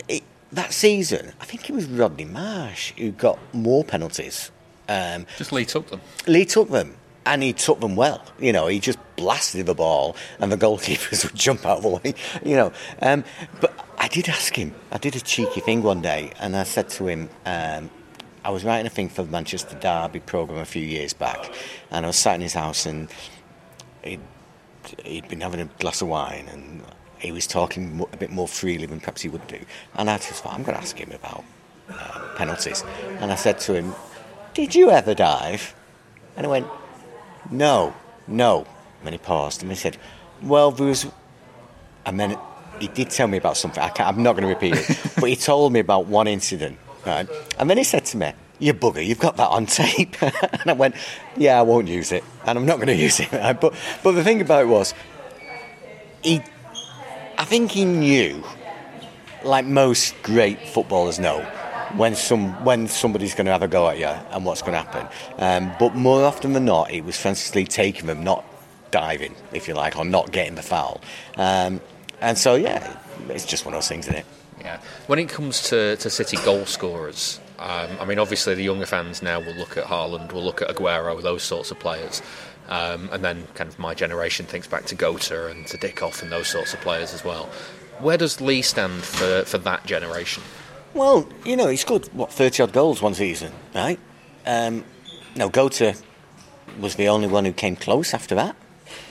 It, that season, I think it was Rodney Marsh who got more penalties. Um, just Lee took them. Lee took them, and he took them well. You know, he just blasted the ball, and the goalkeepers *laughs* would jump out of the way. You know, um, but I did ask him. I did a cheeky thing one day, and I said to him, um, I was writing a thing for the Manchester Derby programme a few years back, and I was sat in his house, and he'd, he'd been having a glass of wine, and he was talking a bit more freely than perhaps he would do. And I just thought, I'm going to ask him about uh, penalties. And I said to him, Did you ever dive? And he went, No, no. And he paused, and he said, Well, there was. And then he did tell me about something. I am not going to repeat it, *laughs* but he told me about one incident. Right? And then he said to me, "You bugger, you've got that on tape." *laughs* and I went, "Yeah, I won't use it, and I'm not going *laughs* to use it." But but the thing about it was, he, I think he knew, like most great footballers know, when some when somebody's going to have a go at you and what's going to happen. Um, but more often than not, it was Francis Lee taking them, not diving, if you like, or not getting the foul. Um, and so, yeah, it's just one of those things, isn't it? Yeah. When it comes to, to City goal scorers, um, I mean, obviously the younger fans now will look at Haaland, will look at Aguero, those sorts of players. Um, and then kind of my generation thinks back to Goater and to Dickov and those sorts of players as well. Where does Lee stand for, for that generation? Well, you know, he scored, what, 30 odd goals one season, right? Um, no, Goater was the only one who came close after that.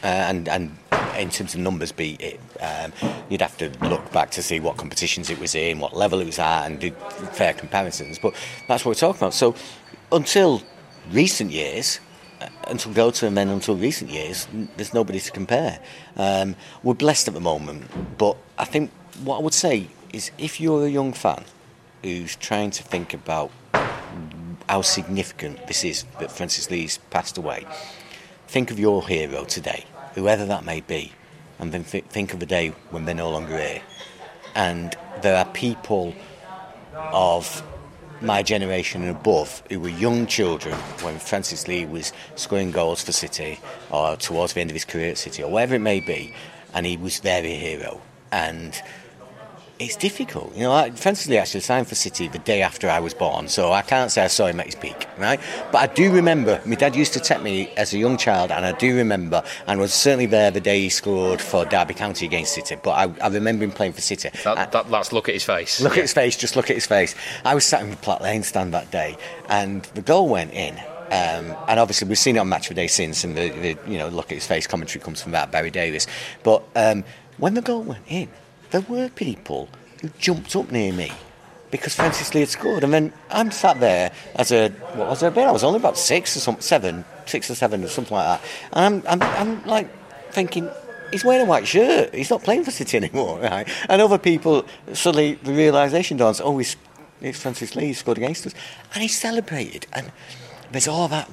Uh, and, and in terms of numbers beat it. Um, you'd have to look back to see what competitions it was in, what level it was at, and do fair comparisons. But that's what we're talking about. So until recent years, uh, until Goater and then until recent years, there's nobody to compare. Um, we're blessed at the moment, but I think what I would say is if you're a young fan who's trying to think about how significant this is that Francis Lee's passed away, think of your hero today whoever that may be, and then th- think of a day when they're no longer here. And there are people of my generation and above who were young children when Francis Lee was scoring goals for City or towards the end of his career at City or whatever it may be, and he was their hero. And it's difficult. You know, Francis Lee actually signed for City the day after I was born, so I can't say I saw him at his peak, right? But I do remember, my dad used to take me as a young child, and I do remember, and was certainly there the day he scored for Derby County against City, but I, I remember him playing for City. That, that, that's look at his face. Look yeah. at his face, just look at his face. I was sat in the Platt Lane stand that day, and the goal went in, um, and obviously we've seen it on Match of the Day since, and the, the, you know look at his face commentary comes from that Barry Davies. But um, when the goal went in, there were people who jumped up near me because Francis Lee had scored. And then I'm sat there as a, what was I been? I was only about six or something, seven, six or seven or something like that. And I'm, I'm, I'm like thinking, he's wearing a white shirt. He's not playing for City *laughs* anymore, right? And other people, suddenly the realisation dawns, oh, he's, it's Francis Lee, he scored against us. And he celebrated. And there's all that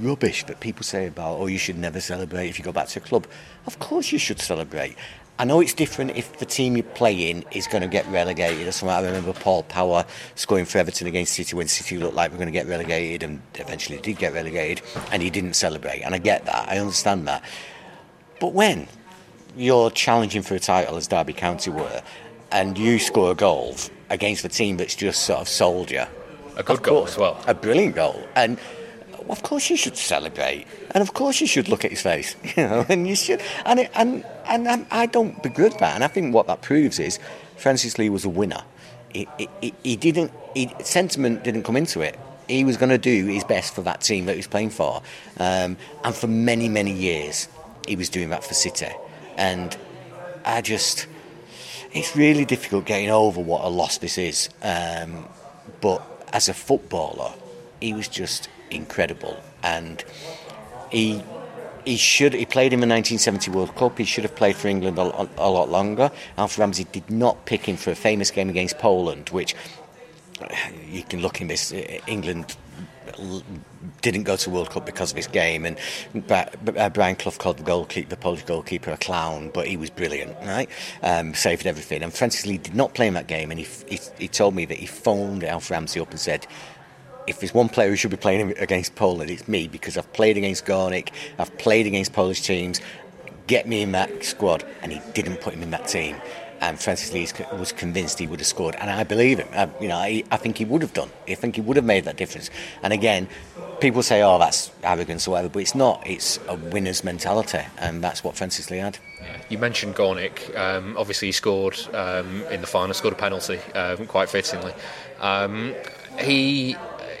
rubbish that people say about, oh, you should never celebrate if you go back to a club. Of course you should celebrate. I know it's different if the team you're playing is going to get relegated or something. I remember Paul Power scoring for Everton against City when City looked like we were going to get relegated and eventually did get relegated and he didn't celebrate. And I get that, I understand that. But when you're challenging for a title as Derby County were and you score a goal against the team that's just sort of sold you. A good goal as well. A brilliant goal. And of course you should celebrate, and of course you should look at his face, *laughs* you know, and you should, and it, and and I don't begrudge that, and I think what that proves is Francis Lee was a winner. He, he, he didn't, he, sentiment didn't come into it. He was going to do his best for that team that he was playing for, um, and for many many years he was doing that for City, and I just, it's really difficult getting over what a loss this is, um, but as a footballer, he was just incredible. And he he should he played in the 1970 World Cup. He should have played for England a, a, lot longer. Alf Ramsey did not pick him for a famous game against Poland, which you can look in this. England didn't go to World Cup because of his game, and uh, Brian Clough called the goalkeeper, the Polish goalkeeper, a clown, but he was brilliant, right? Um, saved everything. And Francis Lee did not play in that game, and he, he, he told me that he phoned Alf Ramsey up and said, if there's one player who should be playing against Poland, it's me because I've played against Gornik, I've played against Polish teams. Get me in that squad, and he didn't put him in that team. And Francis Lee was convinced he would have scored, and I believe him. I, you know, I, I think he would have done. I think he would have made that difference. And again, people say, "Oh, that's arrogance or whatever," but it's not. It's a winner's mentality, and that's what Francis Lee had. You mentioned Gornik. Um, obviously, he scored um, in the final, scored a penalty, uh, quite fittingly. Um, he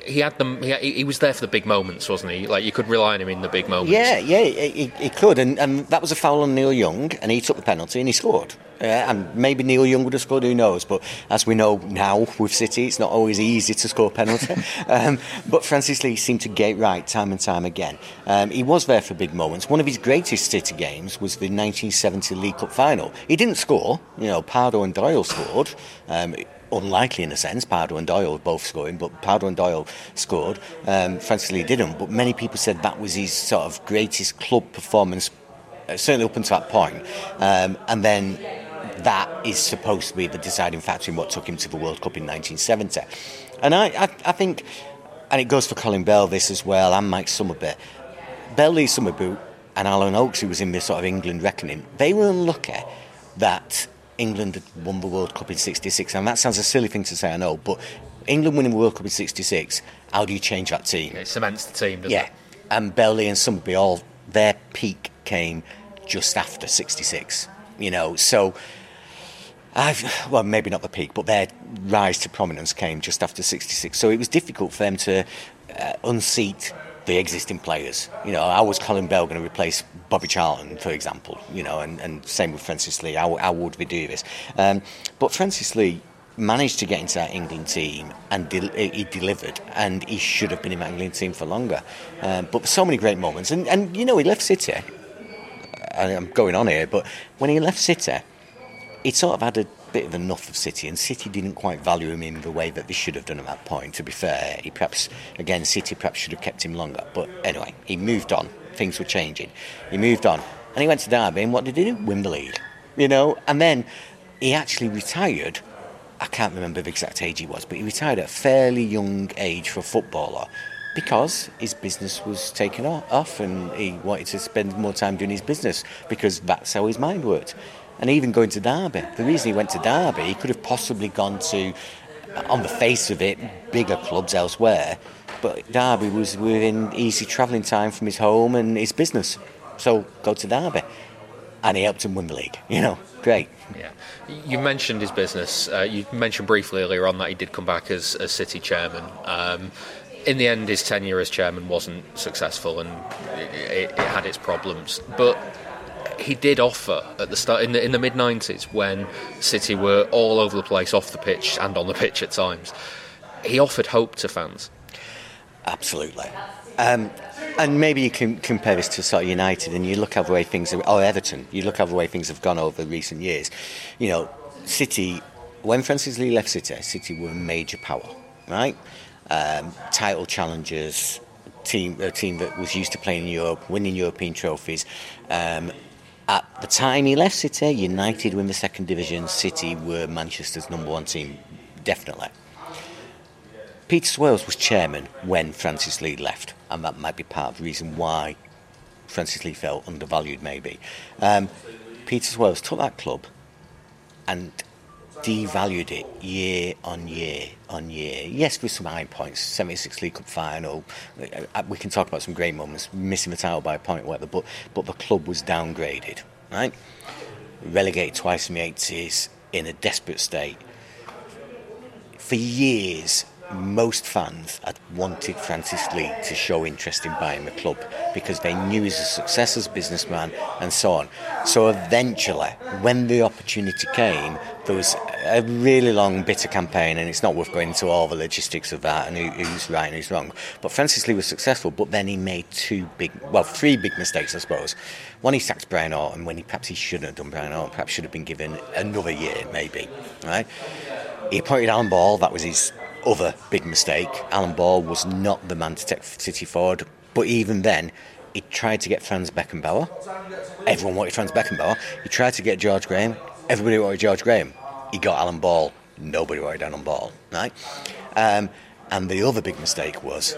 he had them. He, he was there for the big moments, wasn't he? Like you could rely on him in the big moments. Yeah, yeah, he, he could, and, and that was a foul on Neil Young, and he took the penalty and he scored. Yeah, and maybe Neil Young would have scored, who knows? But as we know now with City, it's not always easy to score a penalty. *laughs* um, but Francis Lee seemed to get right time and time again. Um, he was there for big moments. One of his greatest City games was the 1970 League Cup final. He didn't score, you know, Pardoe and Doyle scored. Um, unlikely in a sense. Pardoe and Doyle both scoring, but Pardoe and Doyle scored. Um, Francis Lee didn't, but many people said that was his sort of greatest club performance, uh, certainly up until that point. Um, and then that is supposed to be the deciding factor in what took him to the World Cup in 1970. And I, I, I think, and it goes for Colin Bell this as well, and Mike Summerbee. Bell Lee Summerbee and Alan Oakes, who was in this sort of England reckoning, they were unlucky that England had won the World Cup in 66. And that sounds a silly thing to say, I know, but England winning the World Cup in 66, how do you change that team? It cements the team, doesn't yeah. it? And Bell Lee and Summerbee, all their peak came just after 66, you know, so I've, well, maybe not the peak, but their rise to prominence came just after 66. So it was difficult for them to uh, unseat the existing players. You know, how was Colin Bell going to replace Bobby Charlton, for example? You know, and, and same with Francis Lee. How, how would we do this? Um, but Francis Lee managed to get into that England team and de- he delivered, and he should have been in that England team for longer. Um, but so many great moments, and, and you know, he left City. I'm going on here, but when he left City, he sort of had a bit of enough of City, and City didn't quite value him in the way that they should have done at that point. To be fair, he perhaps again City perhaps should have kept him longer. But anyway, he moved on. Things were changing. He moved on, and he went to Derby. And what did he do? Win the league, you know. And then he actually retired. I can't remember the exact age he was, but he retired at a fairly young age for a footballer because his business was taken off and he wanted to spend more time doing his business because that's how his mind worked and even going to Derby. The reason he went to Derby, he could have possibly gone to, on the face of it, bigger clubs elsewhere. But Derby was within easy travelling time from his home and his business. So go to Derby. And he helped him win the league. You know, great. Yeah. You mentioned his business. Uh, you mentioned briefly earlier on that he did come back as, as city chairman. Um, in the end, his tenure as chairman wasn't successful and it, it, it had its problems. But he did offer at the start in the, in the mid 90s when City were all over the place off the pitch and on the *laughs* pitch at times. He offered hope to fans. Absolutely. Um, and maybe you can compare this to sort of United, and you look at the way things are, or Everton. You look at the way things have gone over recent years. You know, City. When Francis Lee left City, City were a major power, right? Um, title challengers, team a team that was used to playing in Europe, winning European trophies. Um, at the time he left City, United were in the second division. City were Manchester's number one team, definitely. Peter Swales was chairman when Francis Lee left, and that might be part of the reason why Francis Lee felt undervalued, maybe. Um, Peter Swales took that club and devalued it year on year on year. Yes, with some high points, 76 League Cup final. Uh, we can talk about some great moments, missing the title by a point, whatever. But but the club was downgraded, right? Relegated twice in the 80s, in a desperate state. For years, most fans had wanted Francis Lee to show interest in buying the club because they knew he was a success as a businessman and so on. So eventually, when the opportunity came, there was a really long, bitter campaign, and it's not worth going into all the logistics of that and who, who's right and who's wrong. But Francis Lee was successful, but then he made two big, well, three big mistakes, I suppose. One, he sacked Brian Horton when he perhaps he shouldn't have done Brian Horton, perhaps should have been given another year, maybe, right? He appointed Alan Ball, that was his other big mistake. Alan Ball was not the man to take City forward, but even then, he tried to get Franz Beckenbauer. Everyone wanted Franz Beckenbauer. He tried to get George Graham. Everybody wanted George Graham. He got Alan Ball. Nobody wanted Alan Ball, right? Um, and the other big mistake was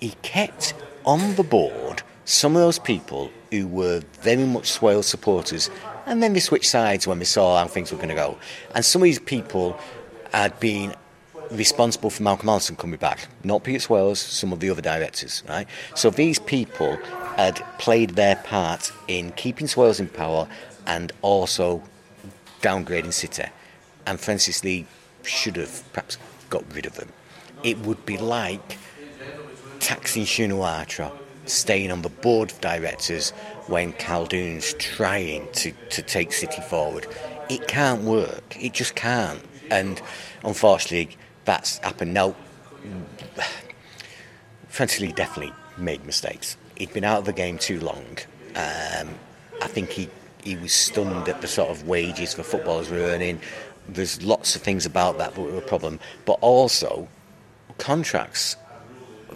he kept on the board some of those people who were very much Swales supporters, and then they switched sides when they saw how things were going to go. And some of these people had been responsible for Malcolm Allison coming back, not Peter Swales, some of the other directors, right? So these people had played their part in keeping Swales in power and also downgrading City. And Francis Lee should have perhaps got rid of them. it would be like Thaksin Shinawatra staying on the board of directors when Khaldoon's trying to, to take City forward. It can't work. It just can't. And unfortunately, that's happened. Now, Francis Lee definitely made mistakes. He'd been out of the game too long. Um, I think he, he was stunned at the sort of wages the footballers were earning. There's lots of things about that that were a problem. But also, contracts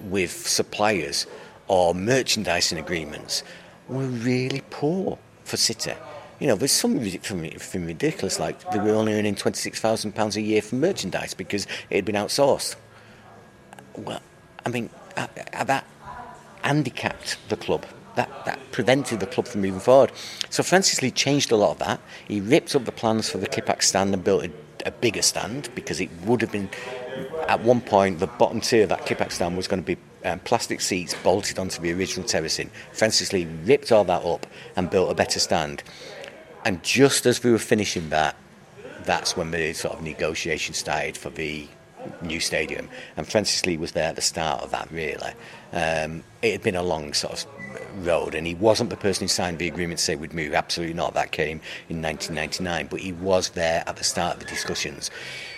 with suppliers or merchandising agreements were really poor for City. You know, there's some music from ridiculous, like they were only earning £26,000 a year for merchandise because it had been outsourced. Well, I mean, uh, uh, that handicapped the club. That, that prevented the club from moving forward. So Francis Lee changed a lot of that. He ripped up the plans for the Kippax stand and built a, a bigger stand because it would have been, at one point, the bottom tier of that Kippax stand was going to be um, plastic seats bolted onto the original terracing. Francis Lee ripped all that up and built a better stand. And just as we were finishing that, that's when the sort of negotiation started for the new stadium. And Francis Lee was there at the start of that, really. Um, it had been a long sort of road, and he wasn't the person who signed the agreement to say we'd move. Absolutely not. That came in 1999, but he was there at the start of the discussions.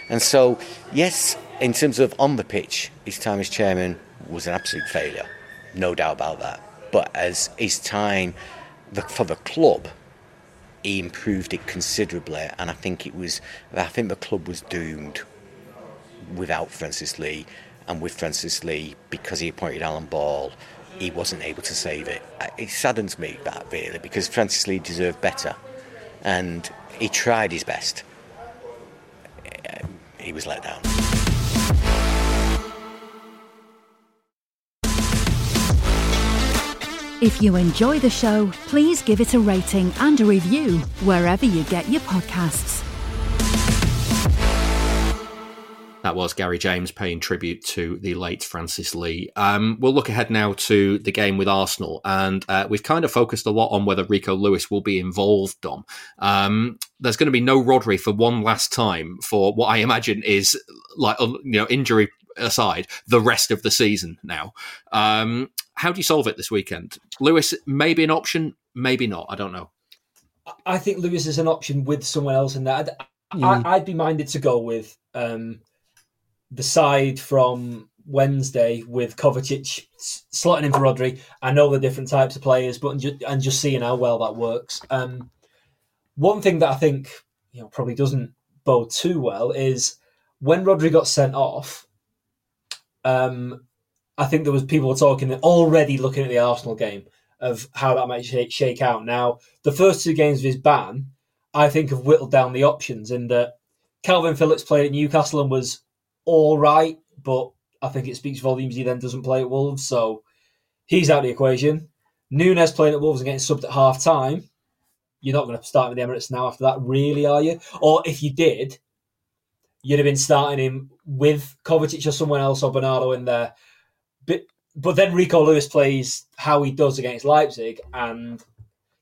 And so, yes, in terms of on the pitch, his time as chairman was an absolute failure, no doubt about that. But as his time for the club, he improved it considerably, and I think it was. I think the club was doomed without Francis Lee, and with Francis Lee because he appointed Alan Ball, he wasn't able to save it. Uh, it saddens me that really because Francis Lee deserved better, and he tried his best. He was let down. If you enjoy the show, please give it a rating and a review wherever you get your podcasts. That was Gary James paying tribute to the late Francis Lee. Um, we'll look ahead now to the game with Arsenal, and uh, we've kind of focused a lot on whether Rico Lewis will be involved. Dom, um, there's going to be no Rodri for one last time for what I imagine is like you know injury aside the rest of the season now. Um, how do you solve it this weekend? Lewis maybe an option, maybe not. I don't know. I think Lewis is an option with someone else in that. I'd, mm. I'd be minded to go with um, the side from Wednesday with Kovacic slotting in for Rodri. I know the different types of players, but and just, and just seeing how well that works. Um, one thing that I think you know probably doesn't bode too well is when Rodri got sent off. Um, I think there was people talking already looking at the Arsenal game of how that might shake, shake out. Now, the first two games of his ban, I think have whittled down the options in that Kalvin Phillips played at Newcastle and was all right, but I think it speaks volumes he then doesn't play at Wolves, so he's out of the equation. Nunes playing at Wolves and getting subbed at half time. You're not going to start with the Emirates now after that, really, are you? Or if you did, you'd have been starting him with Kovacic or someone else or Bernardo in there. But but then Rico Lewis plays how he does against Leipzig, and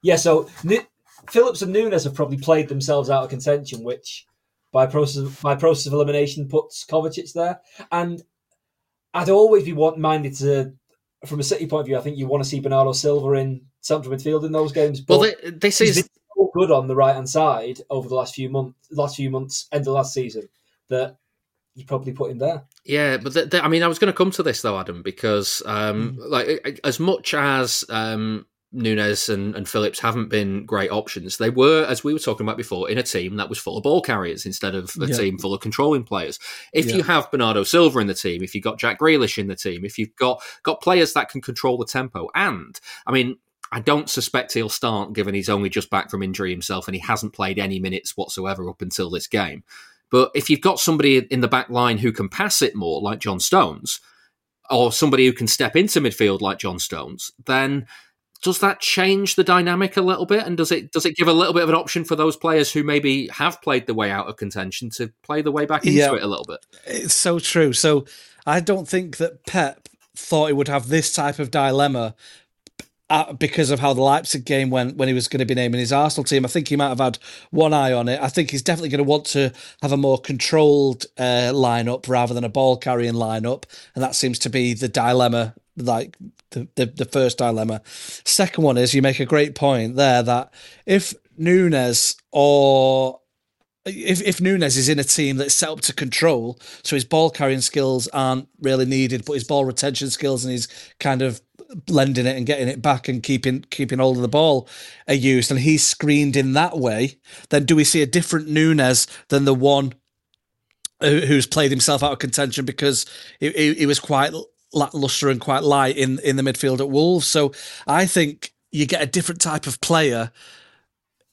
yeah, so N- Phillips and Nunes have probably played themselves out of contention, which by process by process of elimination puts Kovacic there. And I'd always be want, minded to, from a City point of view, I think you want to see Bernardo Silva in central midfield in those games. But well, they, this is so good on the right hand side over the last few months, last few months, end of last season that you probably put him there. Yeah, but the, the, I mean, I was going to come to this though, Adam, because um, mm. like as much as um, Nunes and, and Phillips haven't been great options. They were, as we were talking about before, in a team that was full of ball carriers instead of a yeah. team full of controlling players. If yeah. you have Bernardo Silva in the team, if you've got Jack Grealish in the team, if you've got got players that can control the tempo, and I mean, I don't suspect he'll start given he's only just back from injury himself and he hasn't played any minutes whatsoever up until this game. But if you've got somebody in the back line who can pass it more, like John Stones, or somebody who can step into midfield like John Stones, then does that change the dynamic a little bit? And does it does it give a little bit of an option for those players who maybe have played the way out of contention to play the way back into yeah, it a little bit? It's so true. So i don't think that pep thought he would have this type of dilemma because of how the Leipzig game went when he was going to be naming his Arsenal team. I think he might have had one eye on it. I think he's definitely going to want to have a more controlled uh, lineup rather than a ball carrying lineup, and that seems to be the dilemma. Like the, the the first dilemma. Second one is you make a great point there that if Nunes or if, if Nunes is in a team that's set up to control, so his ball carrying skills aren't really needed, but his ball retention skills and his kind of lending it and getting it back and keeping keeping hold of the ball are used, and he's screened in that way, then do we see a different Nunes than the one who's played himself out of contention because he, he, he was quite lackluster and quite light in in the midfield at Wolves? So I think you get a different type of player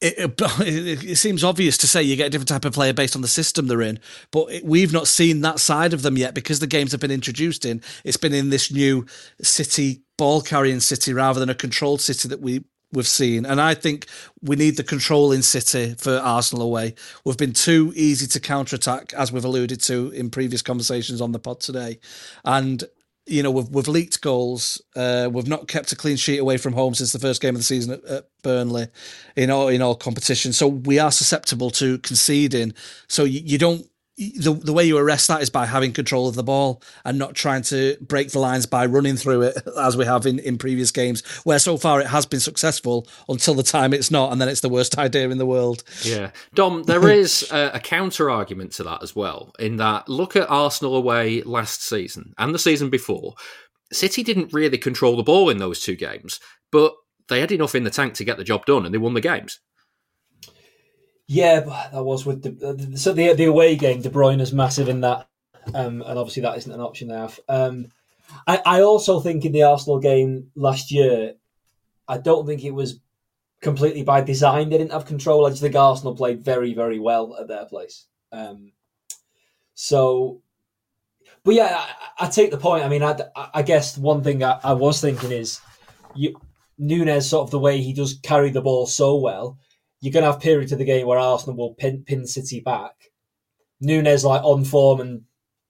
it, *laughs* it, it, seems obvious to say you get a different type of player based on the system they're in, but it, we've not seen that side of them yet because the games have been introduced in. It's been in this new City ball carrying City rather than a controlled City that we we've seen. And I think we need the controlling City for Arsenal away. We've been too easy to counter attack, as we've alluded to in previous conversations on the pod today, and you know, we've, we've leaked goals. Uh, we've not kept a clean sheet away from home since the first game of the season at, at Burnley in all in all competition. So we are susceptible to conceding. So you, you don't the the way you arrest that is by having control of the ball and not trying to break the lines by running through it *laughs* as we have in, in previous games where so far it has been successful until the time it's not and then it's the worst *laughs* idea in the world. Yeah. Dom, there *laughs* is a, a counter argument to that as well in that look at Arsenal away last season and the season before. City didn't really control the ball in those two games, but they had enough in the tank to get the job done and they won the games. Yeah, but that was with the so the the away game. De Bruyne is massive in that, um, and obviously that isn't an option now. Um, I, I also think in the Arsenal game last year, I don't think it was completely by design. They didn't have control. I just think Arsenal played very very well at their place. Um, so, but yeah, I, I, take the point. I mean, I, I guess one thing I, I was thinking is, you, Nunes sort of the way he does carry the ball so well you're going to have periods of the game where Arsenal will pin, pin City back. Nunes like on form and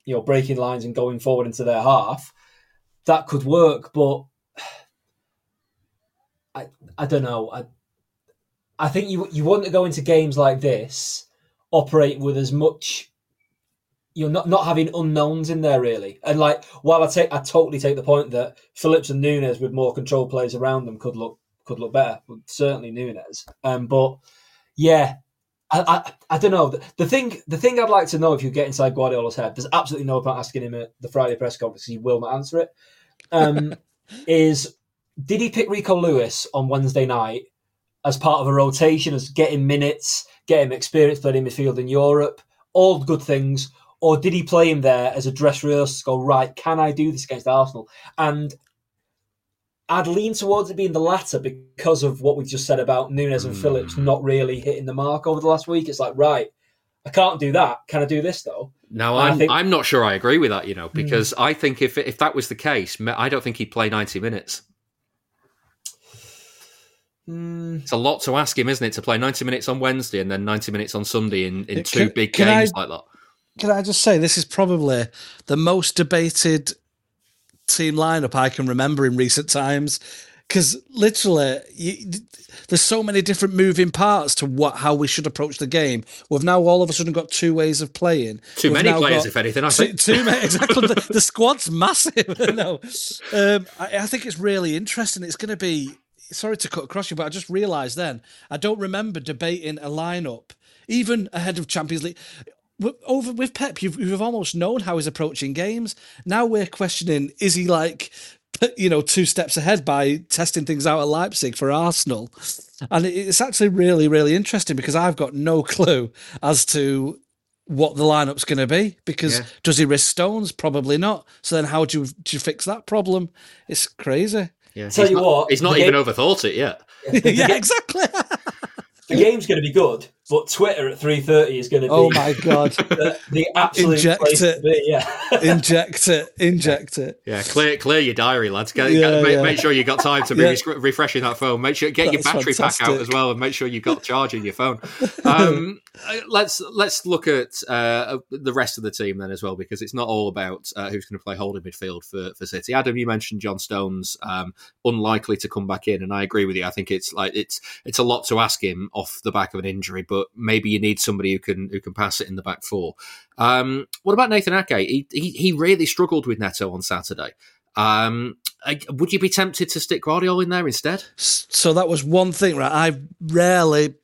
you know breaking lines and going forward into their half. That could work, but *sighs* I I don't know. I I think you you want to go into games like this operate with as much you're not not having unknowns in there really. And like while I take I totally take the point that Phillips and Nunes with more control players around them could look could look better. Certainly Nunes. Um, but yeah, I, I, I don't know. The, the, thing the thing I'd like to know if you get inside Guardiola's head, there's absolutely no point asking him at the Friday press conference. He will not answer it. Um, *laughs* is did he pick Rico Lewis on Wednesday night as part of a rotation, as getting minutes, getting experience playing in midfield in Europe, all good things, or did he play him there as a dress rehearsal? Go right, can I do this against Arsenal? And I'd lean towards it being the latter because of what we just said about Nunes and mm. Phillips not really hitting the mark over the last week. It's like, right, I can't do that. Can I do this though? No, I'm, think... I'm not sure I agree with that, you know, because mm. I think if if that was the case, I don't think he'd play 90 minutes. Mm. It's a lot to ask him, isn't it, to play 90 minutes on Wednesday and then 90 minutes on Sunday in, in two big games I, like that? Can I just say, this is probably the most debated team lineup I can remember in recent times. Because literally, you, there's so many different moving parts to what how we should approach the game. We've now all of a sudden got two ways of playing. Too We've many players, if anything. I think too, too many. Exactly. the, the, squad's massive. *laughs* no, um, I, I think it's really interesting. It's going to be. Sorry to cut across you, but I just realised then I don't remember debating a lineup even ahead of Champions League over with Pep, you've, you've almost known how he's approaching games. Now we're questioning: is he like, you know, two steps ahead by testing things out at Leipzig for Arsenal? And it's actually really, really interesting because I've got no *laughs* clue as to what the lineup's going to be. Because yeah. does he risk Stones? Probably not. So then, how do you, do you fix that problem? It's crazy. Yeah, Tell you not, what, he's not even game... overthought it yet. *laughs* *laughs* yeah, exactly. the game's going to be good but Twitter at three thirty is going to be. Oh my god! *laughs* The, the absolute Inject place it. to be, yeah. inject it, inject it. Yeah, clear clear your diary, lads. Get, Yeah, get- make, yeah. make sure you got time to be Yeah. res- refreshing that phone. Make sure get your That's battery pack out as well, and make sure you've got charging your phone. Um, *laughs* uh, let's let's look at uh, the rest of the team then as well, because it's not all about uh, who's going to play holding midfield for, for City. Adam, you mentioned John Stones um, unlikely to come back in, and I agree with you. I think it's like it's it's a lot to ask him off the back of an injury, but maybe you need somebody who can who can pass it in the back four. Um, what about Nathan Ake? He, he he really struggled with Neto on Saturday. Um, would you be tempted to stick Gvardiol in there instead? So that was one thing, right? I rarely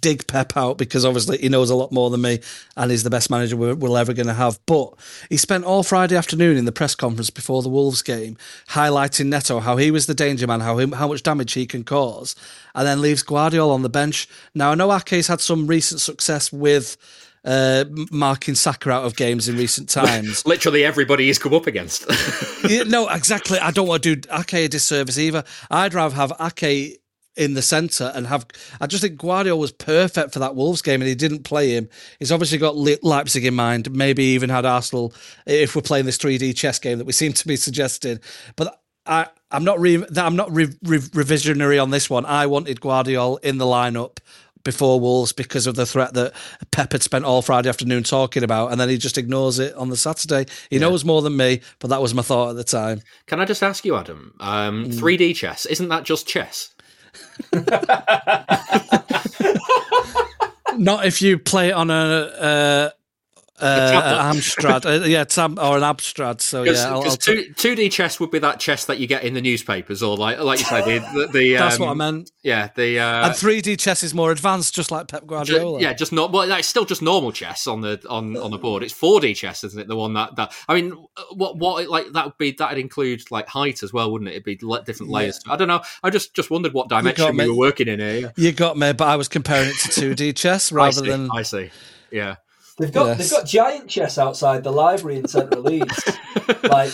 dig Pep out because obviously he knows a lot more than me and he's the best manager we're, we're ever going to have. But he spent all Friday afternoon in the press conference before the Wolves game highlighting Neto, how he was the danger man, how him, how much damage he can cause, and then leaves Gvardiol on the bench. Now, I know Ake's had some recent success with uh, marking Saka out of games in recent times. *laughs* Literally everybody he's come up against. yeah, no, exactly. I don't want to do Ake a disservice either. I'd rather have Ake in the centre and have. I just think Gvardiol was perfect for that Wolves game, and he didn't play him. He's obviously got Le- Leipzig in mind. Maybe even had Arsenal if we're playing this 3D chess game that we seem to be suggesting. But I, I'm not. Re- I'm not re- re- revisionary on this one. I wanted Gvardiol in the lineup. Before Wolves, because of the threat that Pep had spent all Friday afternoon talking about, and then he just ignores it on the Saturday. He knows more than me, but that was my thought at the time. Can I just ask you, Adam? Um, Mm. 3D chess isn't that just chess? *laughs* Not if you play it on a uh, uh, uh. Amstrad, *laughs* uh, yeah, tam- or an Abstrad. So Because yeah, I'll, I'll two two D chess would be that chess that you get in the newspapers, or like like you say, the the, the *laughs* That's um, what I meant. Yeah, the uh, and 3D chess is more advanced, just like Pep ju- Guardiola. yeah, just not. Well, it's still just normal chess on the on on the board. It's four D chess, isn't it? The one that that I mean, what what like that would be that'd include like height as well, wouldn't it? It'd be le- different Yeah. layers. I don't know. I just just wondered what dimension you we were working in here. Yeah. You got me, but I was comparing it to 2D chess *laughs* I rather see. than. I see. Yeah. They've got Yes. they've got giant chests outside the library in central Leeds, *laughs* like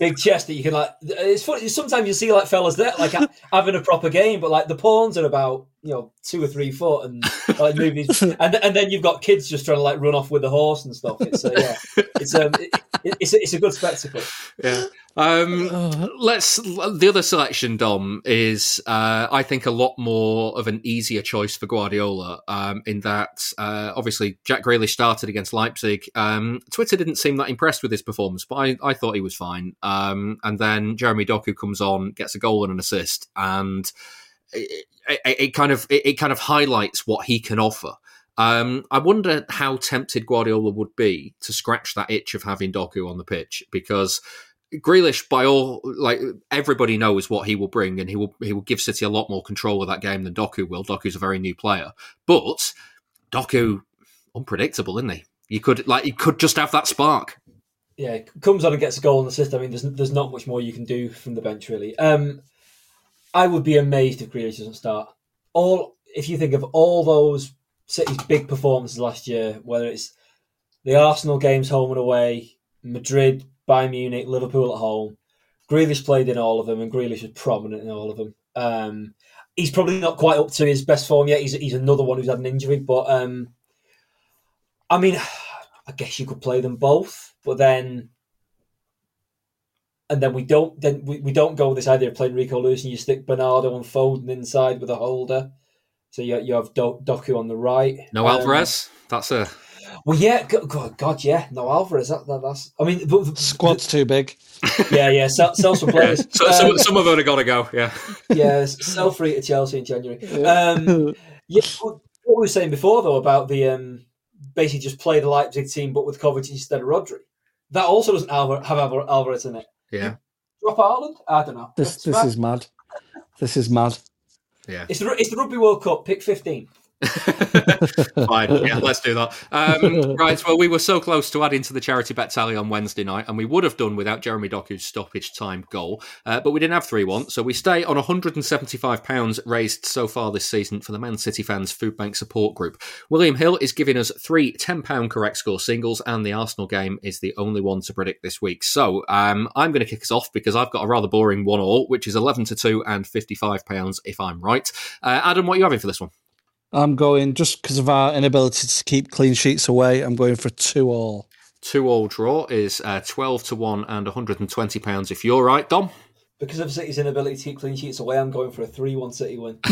big chest that you can like. It's funny. Sometimes you see like fellas there like having a proper game, but like the pawns are about you know two or three foot and like movies, *laughs* and and then you've got kids just trying to like run off with the horse and stuff. It's uh, yeah, it's um, it, it's a, it's a good spectacle. Yeah. Um, let's. The other selection, Dom, is uh, I think a lot more of an easier choice for Guardiola. Um, in that, uh, obviously, Jack Grealish started against Leipzig. Um, Twitter didn't seem that impressed with his performance, but I, I thought he was fine. Um, and then Jeremy Doku comes on, gets a goal and an assist, and it, it, it kind of it, it kind of highlights what he can offer. Um, I wonder how tempted Guardiola would be to scratch that itch of having Doku on the pitch because Grealish, by all like everybody knows what he will bring, and he will he will give City a lot more control of that game than Doku will. Doku's a very new player, but Doku unpredictable, isn't he? You could like you could just have that spark. yeah, comes on and gets a goal and assist. I mean, there's there's not much more you can do from the bench really. Um, I would be amazed if Grealish doesn't start. All if you think of all those City's big performances last year, whether it's the Arsenal games home and away, Madrid, Bayern Munich, Liverpool at home, Grealish played in all of them, and Grealish was prominent in all of them. Um, he's probably not quite up to his best form yet. He's he's another one who's had an injury, but um, I mean, I guess you could play them both, but then and then we don't then we, we don't go with this idea of playing Rico Lewis and you stick Bernardo and Foden inside with a holder. So you, you have Do- Doku on the right. No Um, Alvarez. That's a Well, yeah, God, God, God, yeah, no Alvarez. That, that, that's. I mean, but, Squad's too big. *laughs* yeah, yeah. Sell, sell some players. so, some, Um, some of them have got to go. Yeah. *laughs* yeah, sell free to Chelsea in January. Um, *laughs* yeah, what we were saying before though about the um, basically just play the Leipzig team but with Kovacic instead of Rodri. That also doesn't Alvar- have Alvar- Alvarez in it. Yeah. Drop Haaland? I don't know. This this is mad. This is mad. Yeah. It's the it's the Rugby World Cup. Pick fifteen. *laughs* Fine, yeah, let's do that. Um, *laughs* right, well, we were so close to adding to the charity bet tally on Wednesday night, and we would have done without Jeremy Doku's stoppage time goal, uh, but we didn't have 3 1, so we stay on £175 raised so far this season for the Man City fans Food Bank support group. William Hill is giving us three £10 correct score singles, and the Arsenal game is the only one to predict this week. So um, I'm going to kick us off because I've got a rather boring one all, which is 11 to 2 and £55 if I'm right. Uh, Adam, what are you having for this one? I'm going just because of our inability to keep clean sheets away. I'm going for two all. Two all draw is uh, twelve to one and 120 pounds. If you're right, Dom. Because of City's inability to keep clean sheets away, I'm going for a 3 1 City win. *laughs*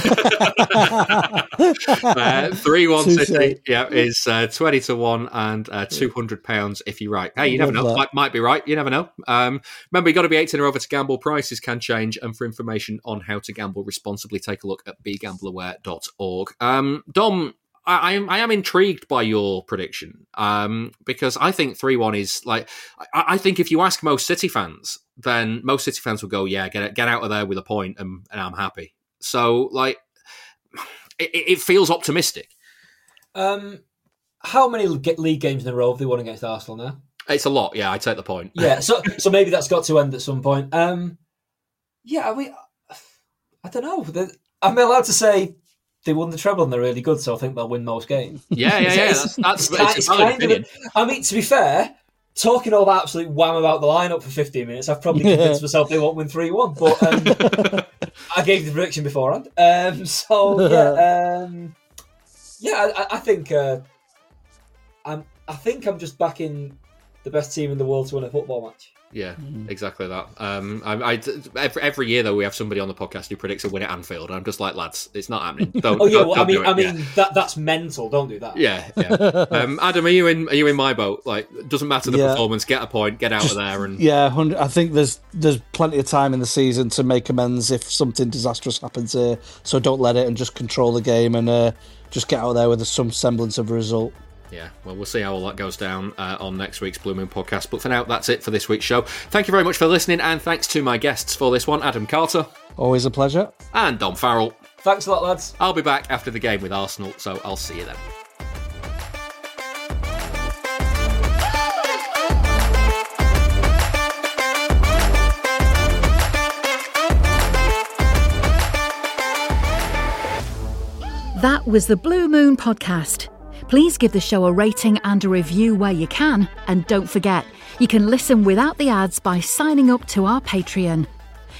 *laughs* Uh, Three one Touche. City, yeah, is uh, twenty to one and uh, two hundred pounds if you're right. Hey, you never know, that. might, might be right. You never know. Um, remember, you've got to be eighteen or over to gamble. Prices can change, and for information on how to gamble responsibly, take a look at begambleaware.org. Um, Dom, I, am I am intrigued by your prediction um, because I think three one is like I, I think if you ask most City fans, then most City fans will go, yeah, get get out of there with a point, and, and I'm happy. So like, *sighs* it, it feels optimistic. Um, how many league games in a row have they won against Arsenal now? It's a lot, yeah. I take the point. Yeah, so *laughs* so maybe that's got to end at some point. Um, yeah, I mean, I don't know. I'm allowed to say they won the treble and they're really good, so I think they'll win most games. Yeah, yeah, *laughs* yeah. It's- That's, that's, it's ki- it's it's kind of opinion. a- I mean, to be fair, talking all that absolute wham about the lineup for 15 minutes, I've probably convinced *laughs* myself they won't win 3 1. But um, *laughs* I gave the prediction beforehand. Um, so, yeah. Um, yeah, I, I think. Uh, I'm, I think I'm just backing the best team in the world to win a football match. Yeah, exactly that. Um, I, I, every, every year though, we have somebody on the podcast who predicts a win at Anfield, and I'm just like, lads, it's not happening. *laughs* Don't, Oh yeah, don't- well, I don't mean, do it. I Yeah. mean that that's mental. Don't do that. Yeah, yeah. Um, *laughs* Adam, are you in? Are you in my boat? Like, doesn't matter the Yeah. performance. Get a point. Get out of there. And Yeah, 100 I think there's there's plenty of time in the season to make amends if something disastrous happens here. So don't let it and just control the game and uh, just get out there with some semblance of a result. Yeah, well, we'll see how all that goes down uh, on next week's Blue Moon podcast. But for now, that's it for this week's show. Thank you very much for listening, and thanks to my guests for this one Adam Carter Always a pleasure. and Dom Farrell. Thanks a lot, lads. I'll be back after the game with Arsenal, so I'll see you then. That was the Blue Moon Podcast. Please give the show a rating and a review where you can. And don't forget, you can listen without the ads by signing up to our Patreon.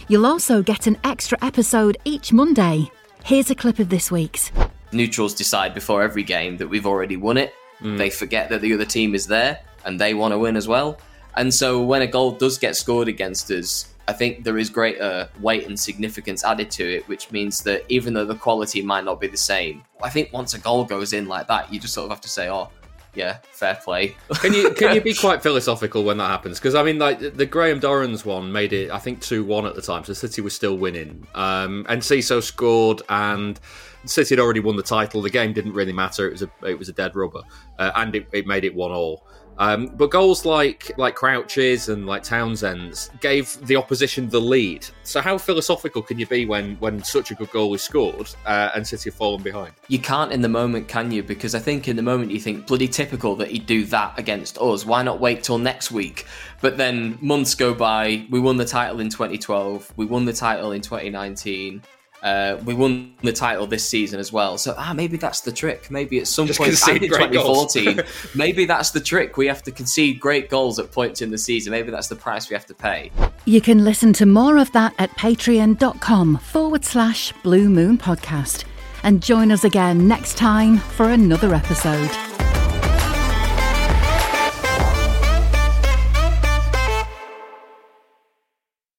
You'll also get an extra episode each Monday. Here's a clip of this week's. neutrals decide before every game that we've already won it. Mm. They forget that the other team is there and they want to win as well. And so when a goal does get scored against us, I think there is greater weight and significance added to it, which means that even though the quality might not be the same, I think once a goal goes in like that, you just sort of have to say, oh, yeah, fair play. *laughs* Can you can you be *laughs* quite philosophical when that happens? Because I mean, like the Graham Dorrans one made it, I think two one at the time, so City was still winning. Um, and Ciso scored, and City had already won the title. The game didn't really matter; it was a it was a dead rubber, uh, and it, it made it one all. Um, but goals like like Crouch's and like Townsend's gave the opposition the lead. So how philosophical can you be when when such a good goal is scored uh, and City have fallen behind? You can't in the moment, can you? Because I think in the moment you think bloody typical that he'd do that against us. Why not wait till next week? But then months go by. We won the title in 2012. We won the title in 2019. Uh, we won the title this season as well. So ah, maybe that's the trick. Maybe at some Just point in 2014, *laughs* maybe that's the trick. We have to concede great goals at points in the season. Maybe that's the price we have to pay. You can listen to more of that at patreon.com forward slash blue moon podcast. And join us again next time for another episode.